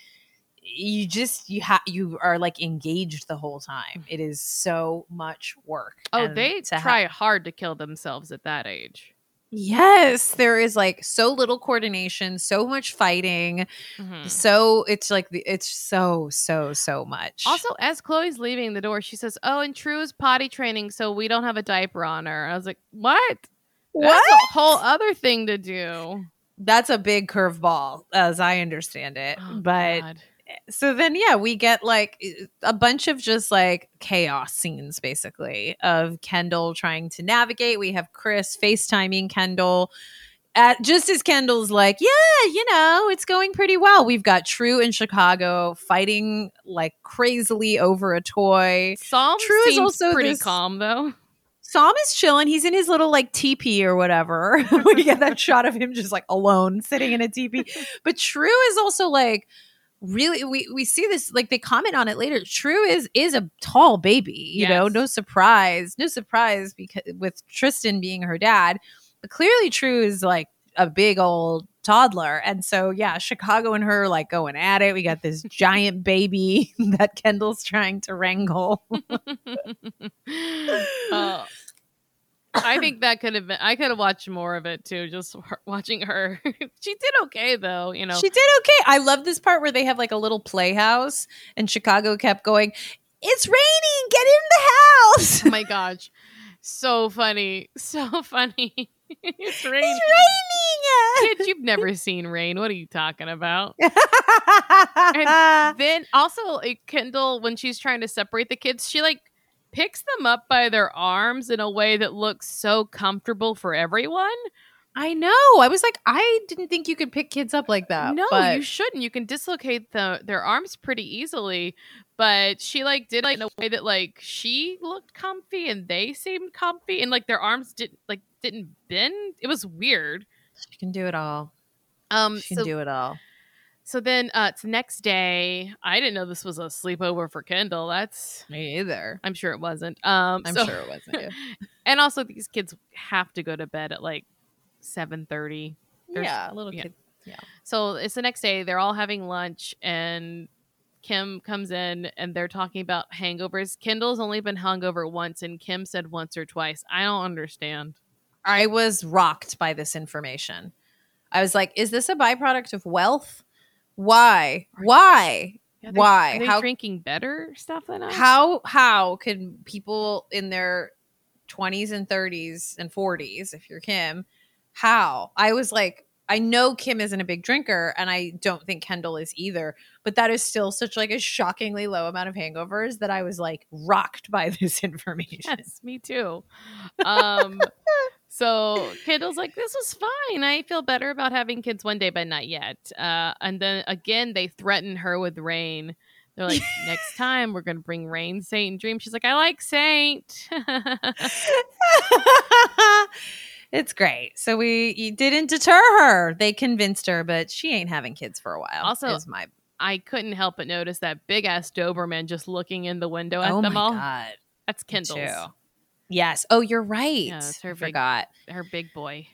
you just you have you are like engaged the whole time. It is so much work. oh And they to ha- try hard to kill themselves at that age Yes, there is like so little coordination, so much fighting. Mhm. So it's like the, it's so so so much. Also, as Khloé's leaving the door, she says, "Oh, and True is potty training, so we don't have a diaper on her." I was like, "What? That's a whole other thing to do." That's a big curveball, as I understand it. Oh, but God. So then, yeah, we get like a bunch of just like chaos scenes, basically, of Kendall trying to navigate. We have Kris FaceTiming Kendall. At, just as Kendall's like, yeah, you know, it's going pretty well. We've got True in Chicago fighting like crazily over a toy. Psalm True is also pretty this- calm though. Psalm is chilling. He's in his little like teepee or whatever. (laughs) we get that shot of him just like alone sitting in a teepee. (laughs) But True is also like really we we see this like they comment on it later. True is is a tall baby, you know, no surprise. No surprise because with Tristan being her dad. But clearly True is like a big old toddler. And so yeah, Chicago and her like going at it. We got this (laughs) giant baby (laughs) that Kendall's trying to wrangle. (laughs) Uh, I think that could have been. I could have watched more of it too. Just her, watching her. (laughs) she did okay though. You know. She did okay. I love this part where they have like a little playhouse, and Chicago kept going, It's raining, get in the house. oh my gosh, so funny, so (laughs) funny. it's raining. It's raining Kids, you've never seen rain. What are you talking about? (laughs) raining. then also Kendall, when she's trying to separate the kids, she like picks them up by their arms in a way that looks so comfortable for everyone. I know. I was like, I didn't think you could pick kids up like that. no, but you shouldn't. You can dislocate the their arms pretty easily. But she like did like in a way that like she looked comfy and they seemed comfy and like their arms didn't like didn't bend. It was weird. she can do it all. Um, She can so do it all. So then uh, it's the next day. I didn't know this was a sleepover for Kendall. That's Me either. I'm sure it wasn't. Um, I'm so- sure it wasn't. you. (laughs) and also these kids have to go to bed at like seven thirty. Yeah, little yeah. kid. So it's the next day. They're all having lunch, and Kim comes in, and they're talking about hangovers. Kendall's only been hungover once, and Kim said once or twice. I don't understand. I was rocked by this information. I was like, is this a byproduct of wealth? Why? Why? Yeah, they- Why? Are they How- drinking better stuff than us? how how can people in their 20s and 30s and 40s if you're kim how i was like i know kim isn't a big drinker and i don't think kendall is either but that is still such like a shockingly low amount of hangovers that i was like rocked by (laughs) this information Yes, me too. Um, (laughs) so Kendall's like, this was fine. I feel better about having kids one day, but not yet. Uh, and then again, they threaten her with rain. They're like, (laughs) next time we're gonna bring rain, Saint, and Dream. She's like, I like Saint. (laughs) it's great so we you didn't deter her they convinced her but she ain't having kids for a while Also, is my I couldn't help but notice that big ass Doberman just looking in the window at oh them my all. god That's Kendall's. Yes. Oh, you're right. Yeah, her I big- forgot. her big boy.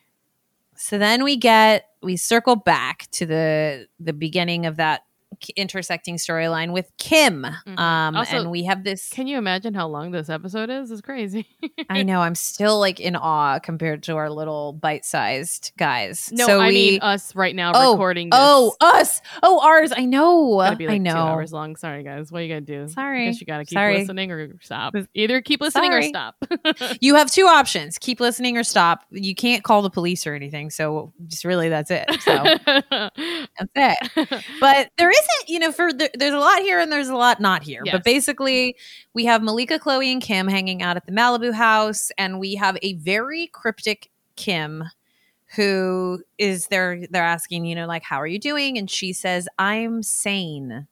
So then we get we circle back to the the beginning of that intersecting storyline with Kim. Mhm. Um Also, and we have this Can you imagine how long this episode is? It's crazy. I (laughs) know I'm still like in awe compared to our little bite-sized guys. no, so I we, mean us right now Oh, recording. This. Oh, us. Oh, ours. I know. Be like I know. two hours long. Sorry, guys. What are you gonna do? Sorry. I guess you gotta keep Sorry. listening or stop. Either keep listening Sorry. or stop. (laughs) You have two options: keep listening or stop. You can't call the police or anything. So just really, that's it. So (laughs) that's it. but there isn't you know for the, there's a lot here and there's a lot not here Yes. but basically we have malika khloé and kim hanging out at the malibu house and we have a very cryptic kim who is there they're asking you know like how are you doing and she says i'm sane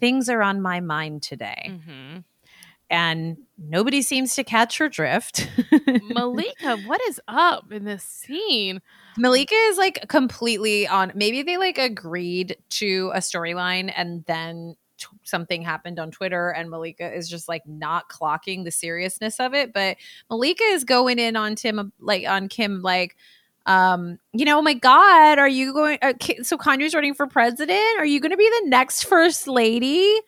things are on my mind today Mhm. And nobody seems to catch her drift (laughs) Malika, what is up in this scene? Malika is like completely on. Maybe they like agreed to a storyline and then t- something happened on Twitter and Malika is just like not clocking the seriousness of it. But Malika is going in on Tim, like on Kim, like, um, you know, oh my God, are you going? Uh, so Kanye's running for president. Are you going to be the next first lady?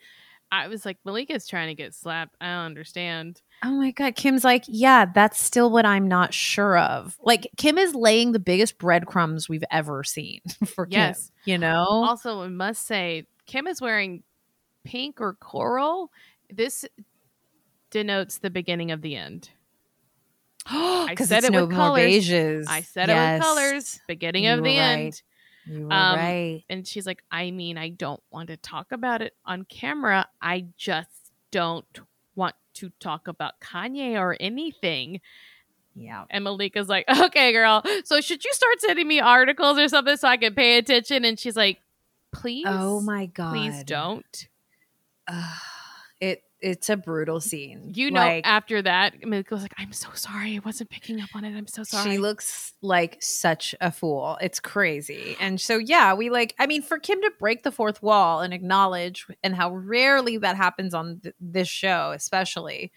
I was like, Malika's trying to get slapped. I don't understand. Oh my god, Kim's like, yeah, that's still what I'm not sure of. Like Kim is laying the biggest breadcrumbs we've ever seen (laughs) for Yes. Kim. You know, Also, I must say, Kim is wearing pink or coral. This denotes the beginning of the end. (gasps) because said it's it no with colors. beiges. I said it Yes. with colors. Beginning You of the were end. You were Um, right. And she's like, I mean, I don't want to talk about it on camera. I just don't want to talk about Kanye or anything. Yeah. And Malika's like, (laughs) okay, girl. So should you start sending me articles or something so I can pay attention? And she's like, please. Oh my god. Please don't. Ugh. it it's a brutal scene. You know, Like, after that, Malika was like, I'm so sorry. I wasn't picking up on it. I'm so sorry. She looks like such a fool. It's crazy. And so, yeah, we like, I mean, for Kim to break the fourth wall and acknowledge, and how rarely that happens on th- this show, especially,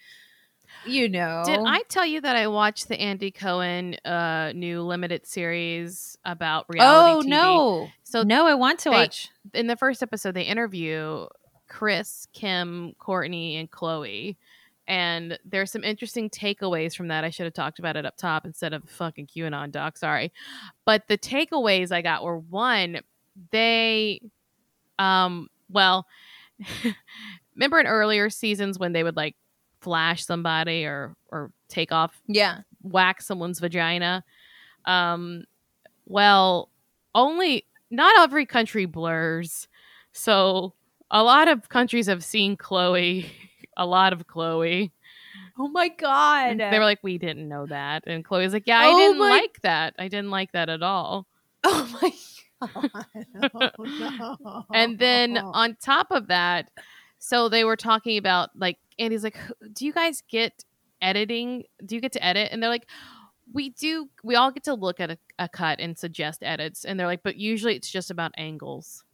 you know. Did I tell you that I watched the Andy Cohen uh, new limited series about reality Oh, TV? no. So no, I want to they- watch. in the first episode, they interview Kris, Kim, Kourtney, and Khloé. And there's some interesting takeaways from that. I should have talked about it up top instead of fucking QAnon doc. Sorry. But the takeaways I got were one, they, um, well, (laughs) remember in earlier seasons when they would like flash somebody or or take off Yeah. whack someone's vagina. Um, well, only not every country blurs. So a lot of countries have seen Khloé, (laughs) a lot of Khloé. Oh my God. And they were like, we didn't know that. And Khloé's like, yeah, I Oh didn't my- like that. I didn't like that at all. oh my God. (laughs) Oh, no. And then on top of that, so they were talking about like Andy's like, do you guys get editing? Do you get to edit? And they're like, we do. We all get to look at a, a cut and suggest edits. And they're like, but usually it's just about angles.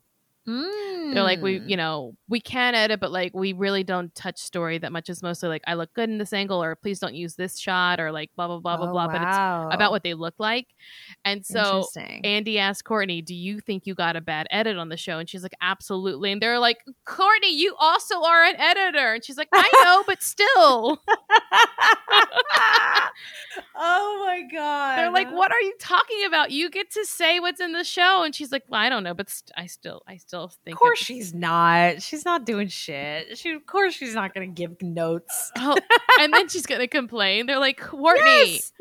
They're like, we, Mm. you know, we can edit, but like we really don't touch story that much. It's mostly like, I look good in this angle, or please don't use this shot, or like blah blah blah blah Oh, blah. But it's about what they look like. And so Andy asked Kourtney, "Do you think you got a bad edit on the show?" And she's like, "Absolutely." And they're like, "Kourtney, you also are an editor." And she's like, "I know, but still." (laughs) oh my god. They're like, "What are you talking about? You get to say what's in the show." And she's like, well, "I don't know, but st- I still, I still think." Of course it's- she's not. She's not doing shit. She of course she's not gonna give notes. (laughs) Oh, and then she's gonna complain. They're like, "Kourtney, Yes!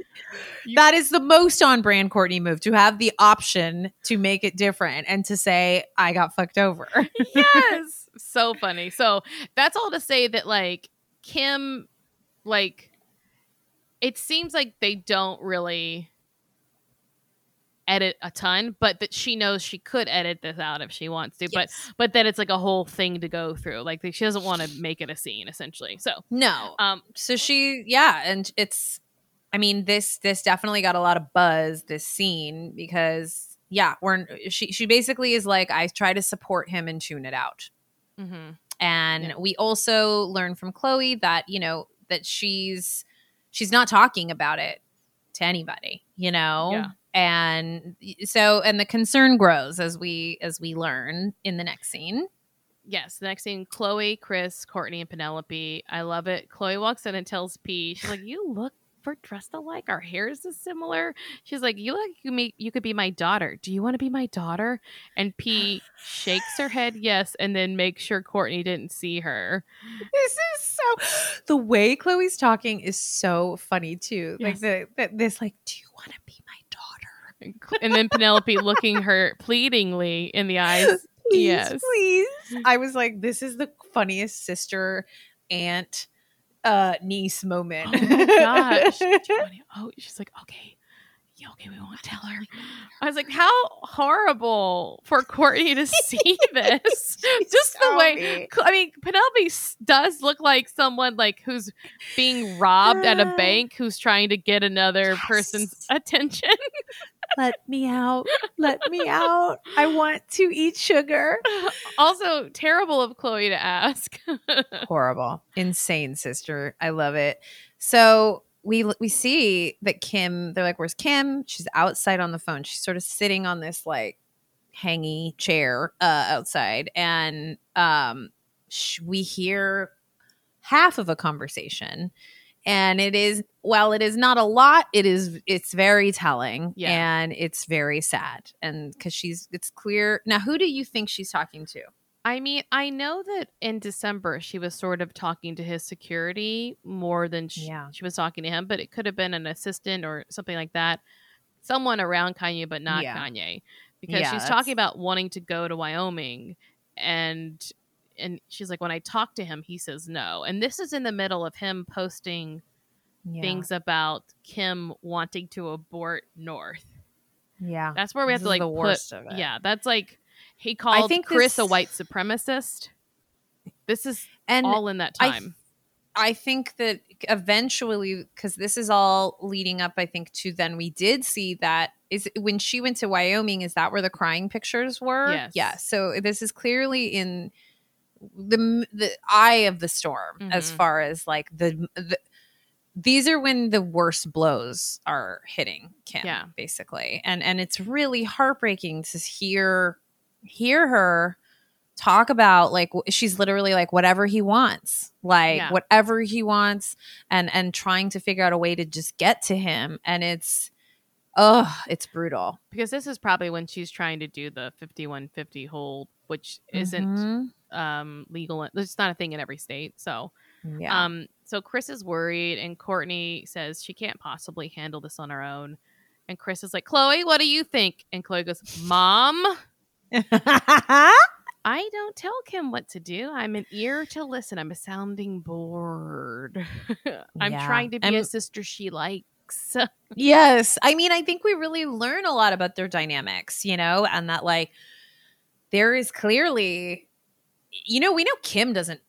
That is the most on brand Kourtney move to have the option to make it different and to say, I got fucked over. (laughs) yes so funny so that's all to say that like kim like it seems like they don't really edit a ton but that she knows she could edit this out if she wants to but but that it's like a whole thing to go through like she doesn't want to make it a scene essentially so no. um So she yeah, and it's I mean, this this definitely got a lot of buzz, this scene, because yeah, we're she she basically is like, I try to support him and tune it out. mhm. And Yeah. we also learn from Khloé that, you know, that she's she's not talking about it to anybody, you know? Yeah. And so and the concern grows as we as we learn in the next scene. yes the next scene khloé kris kourtney and penelope. I love it. Khloé walks in and tells p she's like you look we're dressed alike. Our hair is similar. She's like you look you me you could be my daughter. Do you want to be my daughter? And p shakes her head yes and then makes sure kourtney didn't see her. This is so the way Khloé's talking is so funny too. Like the, the this like, do you want to be my daughter? (laughs) and, then penelope looking her pleadingly in the eyes (laughs) Please, Yes. please. I was like, this is the funniest sister aunt uh niece moment. oh my gosh Do you wanna- oh she's like okay yeah, okay we won't tell her i was like how horrible for kourtney to (laughs) see this just the way mean. I mean, Penelope does look like someone like who's being robbed at a (sighs) bank who's trying to get another Yes. person's attention. Let me out. Let me out. I want to eat sugar. (laughs) also, terrible of Khloé to ask. (laughs) horrible insane sister i love it so we we see that kim they're like where's kim she's outside on the phone she's sort of sitting on this like hangy chair uh outside and um sh- we hear half of a conversation and it is while it is not a lot it is it's very telling Yeah. and it's very sad and because she's it's clear now who do you think she's talking to I mean, I know that in December she was sort of talking to his security more than she, Yeah. she was talking to him, but it could have been an assistant or something like that. Someone around Kanye, but not Yeah. Kanye. Because she's that's- talking about wanting to go to Wyoming and and she's like, when I talk to him, he says no. And this is in the middle of him posting yeah. things about Kim wanting to abort North. yeah That's where we have This to like the put- of it. Yeah, that's like he called I think Kris a white supremacist. This is and all in that I time. I think that eventually, because this is all leading up, I think to then we did see that is when she went to Wyoming. Is that where the crying pictures were? Yes. Yeah. So this is clearly in the the eye of the storm as Mhm. far as like the, the these are when the worst blows are hitting Kim, Yeah. basically, and and it's really heartbreaking to hear hear her talk about like she's literally like whatever he wants like Yeah. whatever he wants and and trying to figure out a way to just get to him and it's oh it's brutal because this is probably when she's trying to do the 5150 hold, which isn't Mhm. Um, legal. It's not a thing in every state. So, yeah um, so Kris is worried, and Kourtney says she can't possibly handle this on her own. And Kris is like, Khloé, what do you think? And Khloé goes, Mom, (laughs) I don't tell Kim what to do. I'm an ear to listen. I'm a sounding board. (laughs) I'm Yeah. trying to be I'm- a sister she likes. (laughs) Yes. I mean, I think we really learn a lot about their dynamics, you know, and that like there is clearly, you know, we know Kim doesn't,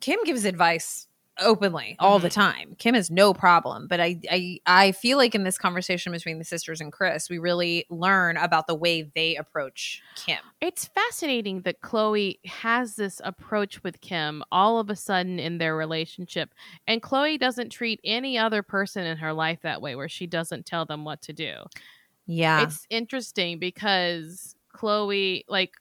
Kim gives advice openly all the mm-hmm. time. Kim has no problem. But I, I, I feel like in this conversation between the sisters and Kris, we really learn about the way they approach Kim. It's fascinating that Khloé has this approach with Kim all of a sudden in their relationship. And Khloé doesn't treat any other person in her life that way, where she doesn't tell them what to do. Yeah. It's interesting because Khloé, like,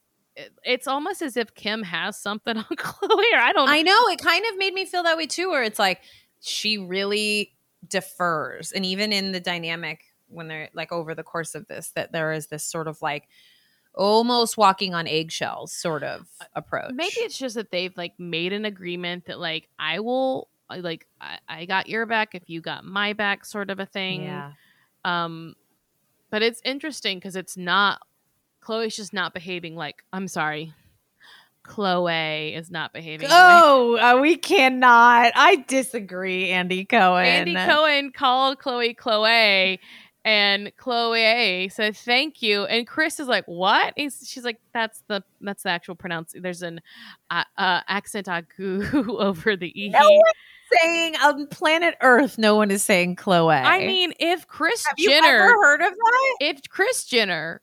it's almost as if Kim has something (laughs) on Khloé, or I don't I know it kind of made me feel that way too, where it's like she really defers. And even in the dynamic when they're like over the course of this, that there is this sort of like almost walking on eggshells sort of approach. Maybe it's just that they've like made an agreement that like I will like I, I got your back if you got my back sort of a thing. yeah. Um but it's interesting because it's not Khloé's just not behaving like I'm sorry. Khloé is not behaving. Oh, uh, we cannot. I disagree, Andy Cohen. Andy Cohen called Chloe Chloe and Chloe said thank you and Kris is like what He's, she's like that's the that's the actual pronounce there's an uh, uh, accent agu (laughs) over the e No one's saying on planet Earth, no one is saying Chloe. I mean if Kris have you Jenner ever heard of that? if Kris Jenner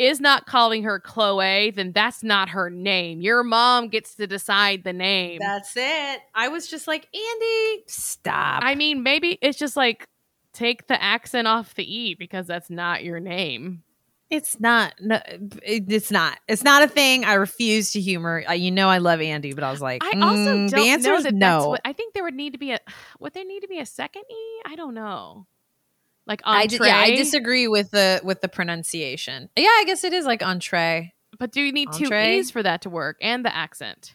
is not calling her Chloe, then that's not her name. Your mom gets to decide the name. That's it. I was just like, Andy, stop. I mean, maybe it's just like take the accent off the E because that's not your name. It's not. No, it's not. It's not a thing. I refuse to humor. Uh, you know, I love Andy, but I was like, I also mm, don't the answer know is that that's no. what I think there would need to be a would there need to be a second E? I don't know. Like I entree, yeah, I disagree with the with the pronunciation. Yeah, I guess it is like entree. but do you need two Entree? E's for that to work and the accent?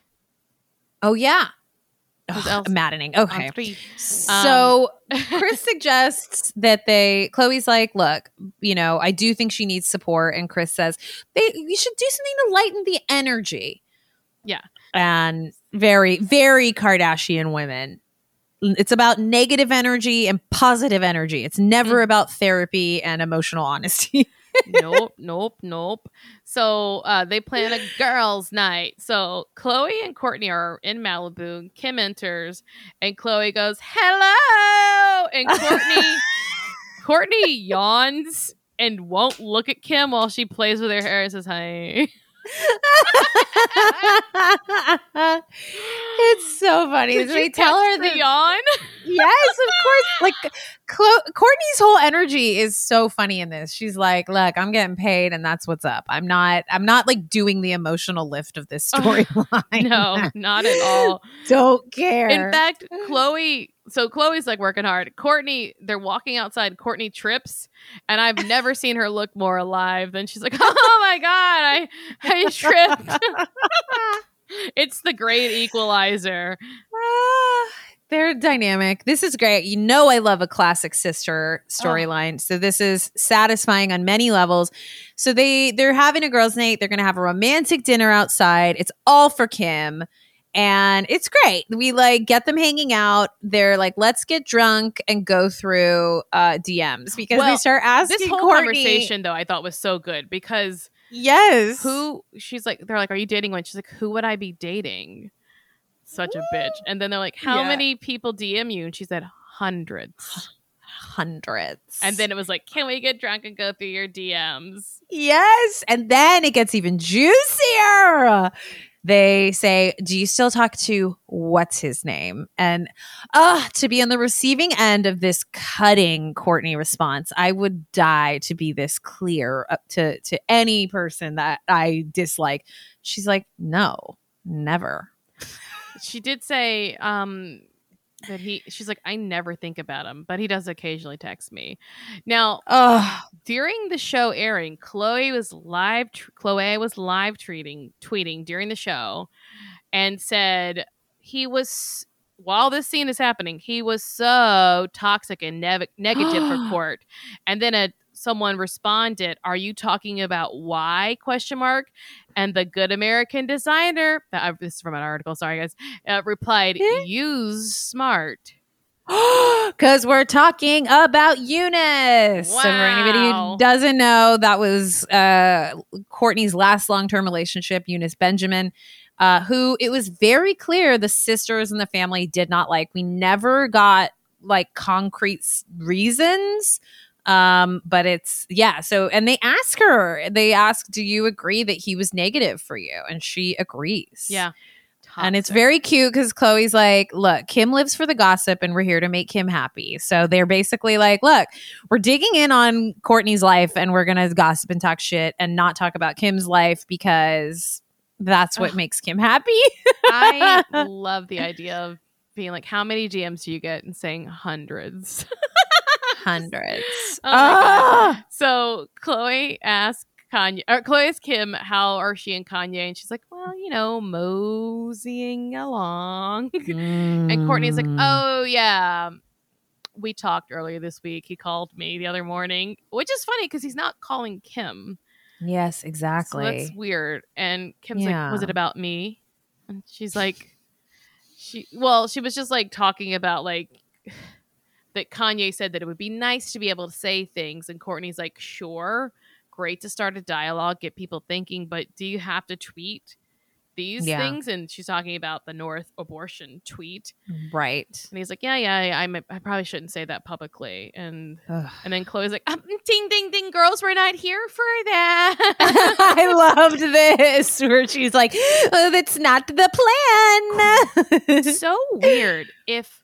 Oh yeah, What Ugh, else? maddening. Okay, Entree. so um, Kris (laughs) suggests that they. Khloé's like, look, you know, I do think she needs support, and Kris says they you should do something to lighten the energy. Yeah. and very very Kardashian women. It's about negative energy and positive energy. It's never Mm. about therapy and emotional honesty. (laughs) nope, nope, nope. So uh, they plan a girls' night. So Khloé and Kourtney are in Malibu. Kim enters, and Khloé goes, "Hello," and Kourtney (laughs) Kourtney yawns and won't look at Kim while she plays with her hair and says, "Hi." It's so funny. Did they tell her the that yawn. yes, of course. Like Clo- Kourtney's whole energy is so funny in this. She's like, "Look, I'm getting paid, and that's what's up. I'm not. I'm not like doing the emotional lift of this (laughs) storyline. no, not at all. (laughs) Don't care. In fact, (laughs) Khloé. So Khloé's like working hard. Kourtney, they're walking outside. Kourtney trips, and I've never (laughs) seen her look more alive than she's like, (laughs) "Oh my god, I I tripped." (laughs) it's the great equalizer. Ah, (sighs) they're dynamic. This is great. You know, I love a classic sister storyline. So this is satisfying on many levels. So they they're having a girls' night. They're going to have a romantic dinner outside. It's all for Kim. And it's great. We like get them hanging out. They're like, let's get drunk and go through uh, DMs because Well, they start asking This whole Kourtney- conversation, though, I thought was so good because Yes. who she's like, they're like, "Are you dating one?" She's like, "Who would I be dating?" Such a bitch. And then they're like, "How Yeah. many people DM you?" And she said, hundreds. (sighs) Hundreds. And then it was like, "Can we get drunk and go through your DMs?" Yes. And then it gets even juicier. They say, Do you still talk to what's his name? And uh, to be on the receiving end of this cutting Kourtney response, I would die to be this clear up to, to any person that I dislike. She's like, No, never. She did say um that he she's like, "I never think about him, but he does occasionally text me." Now, Oh, during the show airing, Khloé was live. Tr- Khloé was live tweeting, tweeting during the show, and said he was while this scene is happening, he was so toxic and nev- negative for (gasps) Court. And then a someone responded, "Are you talking about why?" Question mark. And the Good American Designer, uh, this is from an article. Sorry guys, uh, replied, Eh? "Use smart." (gasps) Because we're talking about Younes. So, for anybody who doesn't know, that was uh, Kourtney's last long term relationship, Younes Bendjima, uh, who it was very clear the sisters and the family did not like. We never got like concrete reasons. Um, but it's yeah. So, and they ask her, they ask, Do you agree that he was negative for you? And she agrees. Yeah. And it's very cute because Khloé's like, look, Kim lives for the gossip and we're here to make Kim happy. So they're basically like, look, we're digging in on Kourtney's life and we're going to gossip and talk shit and not talk about Kim's life because that's what Ugh. makes Kim happy. I (laughs) love the idea of being like, how many DMs do you get? And saying hundreds. (laughs) Hundreds. Oh. Ah! So Khloé asked Kanye, or Khloé asked Kim, how are she and Kanye? And she's like, well, you know, moseying along. (laughs) and Kourtney's like, Mm. oh, yeah. We talked earlier this week. He called me the other morning, which is funny because he's not calling Kim. yes, So exactly. that's weird. And Kim's like, was it about me? And she's like, she, well, she was just like talking about like that Kanye said that it would be nice to be able to say things. And Kourtney's like, sure, great to start a dialogue, get people thinking, but do you have to tweet these Yeah. things? And she's talking about the North abortion tweet. right. And he's like, yeah, yeah, I, I'm- I probably shouldn't say that publicly. And Ugh. and then Khloé's like, um, ding, ding, ding, girls, we're not here for that. (laughs) I loved this where she's like, oh, that's not the plan. so weird if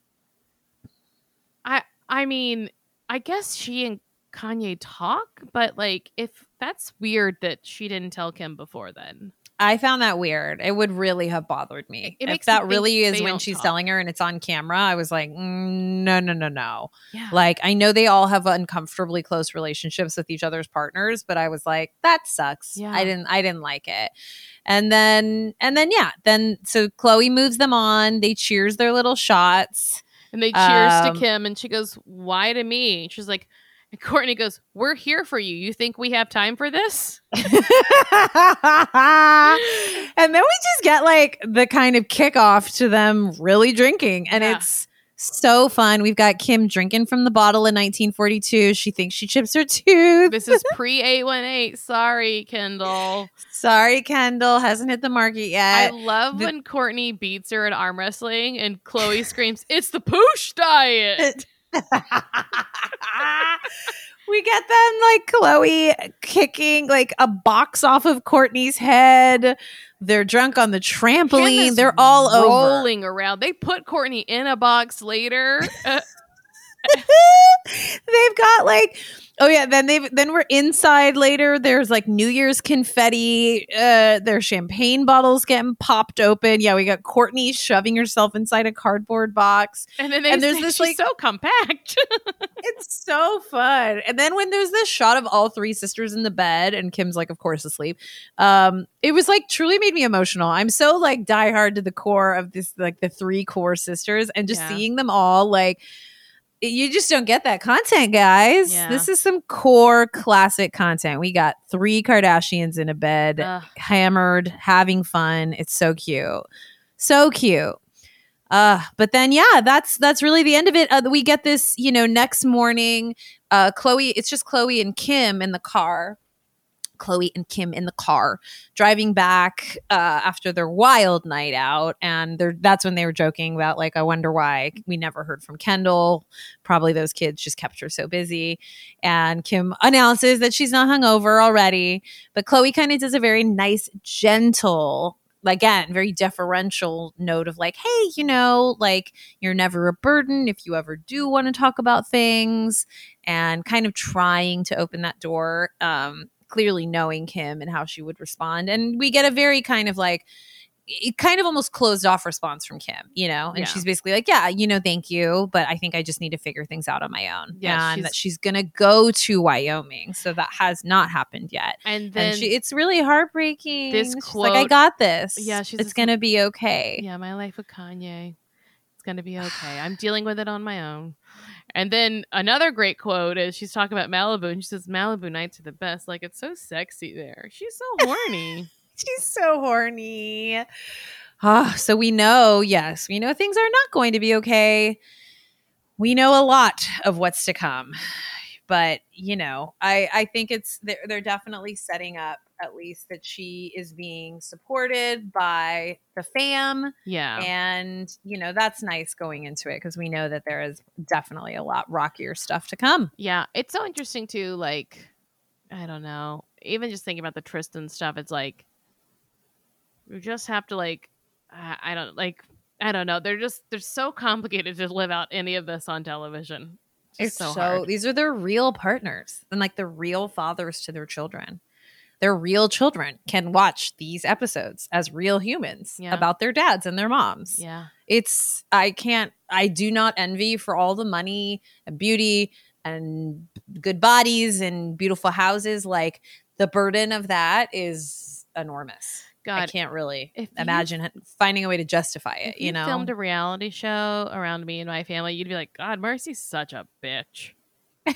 I mean, I guess she and Kanye talk, but like if that's weird that she didn't tell Kim before then. I found that weird. It would really have bothered me. It if that really is when she's talk. telling her and it's on camera, I was like, mm, no, no, no, no. Yeah. Like, I know they all have uncomfortably close relationships with each other's partners, but I was like, that sucks. Yeah. I didn't, I didn't like it. And then, and then, yeah, then so Khloé moves them on. They cheers their little shots. And they cheers Um, to Kim and she goes, Why to me? She's like, and Kourtney goes, We're here for you. You think we have time for this? (laughs) and then we just get like the kind of kickoff to them really drinking and Yeah. it's so fun we've got kim drinking from the bottle in 1942 she thinks she chips her tooth This is pre 818. Sorry, Kendall. (laughs) sorry kendall hasn't hit the market yet. I love the- when Kourtney beats her at arm wrestling and Khloé screams, It's the poosh diet. (laughs) we get them like Khloé kicking like a box off of Kourtney's head. They're drunk on the trampoline. They're all over. rolling around. They put Kourtney in a box later. (laughs) Uh, (laughs) they've got like oh yeah then they've then we're inside later. There's like new year's confetti uh there's champagne bottles getting popped open. Yeah we got kourtney shoving herself inside a cardboard box. And then And there's this, like- so compact. (laughs) it's so fun. And then when there's this shot of all three sisters in the bed and kim's like of course asleep um it was like truly made me emotional. I'm so like diehard to the core of this like the three core sisters and just Yeah. seeing them all like you just don't get that content guys. Yeah. this is some core classic content. We got three kardashians in a bed Ugh. hammered having fun. It's so cute. So cute. Uh but then yeah that's that's really the end of it. Uh, we get this you know next morning uh khloé it's just khloé and kim in the car khloé and kim in the car driving back uh after their wild night out. And that's when they were joking about like i wonder why we never heard from kendall. Probably those kids just kept her so busy. And kim announces that she's not hungover already. But khloé kind of does a very nice gentle again very deferential note of like hey you know like you're never a burden if you ever do want to talk about things. And kind of trying to open that door um clearly knowing kim and how she would respond and we get a very kind of like it kind of almost closed off response from kim you know and Yeah. she's basically like yeah you know thank you but i think i just need to figure things out on my own Yeah, and she's- that she's gonna go to wyoming so that has not happened yet And then and she, it's really heartbreaking. this She's like, I got this. Yeah, she's it's just gonna be okay. yeah, my life with Kanye. It's gonna be okay. I'm dealing with it on my own. And then another great quote is she's talking about Malibu and she says Malibu nights are the best. Like it's so sexy there. She's so (laughs) horny. She's so horny. Ah, so we know, yes, we know things are not going to be okay. We know a lot of what's to come, but you know, I I think it's they're, they're definitely setting up at least that she is being supported by the fam yeah. and you know that's nice going into it because we know that there is definitely a lot rockier stuff to come Yeah, it's so interesting too. Like, I don't know. Even just thinking about the Tristan stuff, it's like you just have to like, I I don't like, I don't know. They're just they're so complicated to live out any of this on television. It's so, hard. these are their real partners and like the real fathers to their children. Their real children can watch these episodes as real humans Yeah. about their dads and their moms. Yeah, It's I can't I do not envy for all the money and beauty and good bodies and beautiful houses like the burden of that is enormous. I can't really you- imagine fine a way to justify it, If you, know. filmed a reality show around me and my family, you'd be like, God, Mercy's such a bitch. (laughs)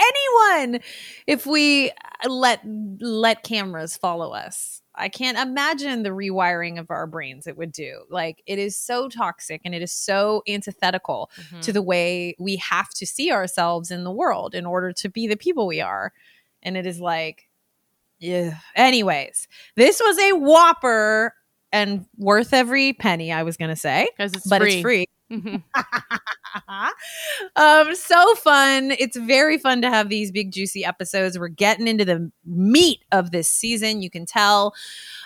anyone if we let let cameras follow us i can't imagine the rewiring of our brains it would do like it is so toxic and it is so antithetical Mhm. to the way we have to see ourselves in the world in order to be the people we are and it is like yeah. Anyways this was a whopper and worth every penny i was gonna say. Because it's but free. it's free (laughs) Um so fun it's very fun to have these big juicy episodes we're getting into the meat of this season you can tell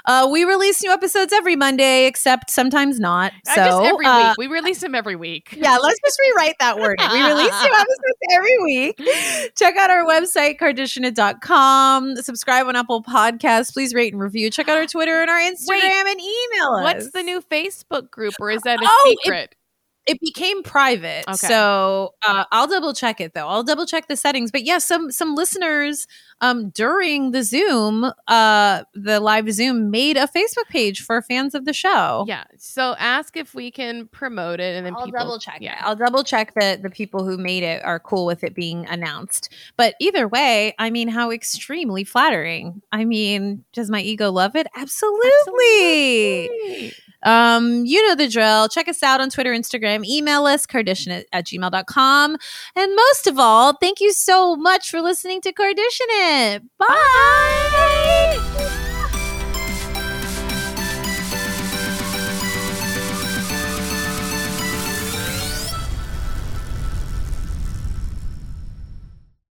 uh we release new episodes every monday except sometimes not Uh, so just every uh, week. We release them every week. yeah, let's just rewrite that word. We release new (laughs) episodes every week. Check out our website, carditionate.com. Subscribe on Apple Podcasts. Please rate and review. Check out our Twitter and our Instagram and email us. What's the new Facebook group, or is that a Oh, secret? it became private Okay. so uh, i'll double check it though i'll double check the settings but yeah some some listeners um during the zoom uh the live zoom made a facebook page for fans of the show Yeah. So ask if we can promote it, and then I'll people double check Yeah. it. I'll double check that the people who made it are cool with it being announced. But either way, I mean, how extremely flattering. I mean, does my ego love it? Absolutely. Absolutely. Um, you know the drill. Check us out on Twitter, Instagram, email us, cardition at, at gmail.com. And most of all, thank you so much for listening to Cardition It. Bye.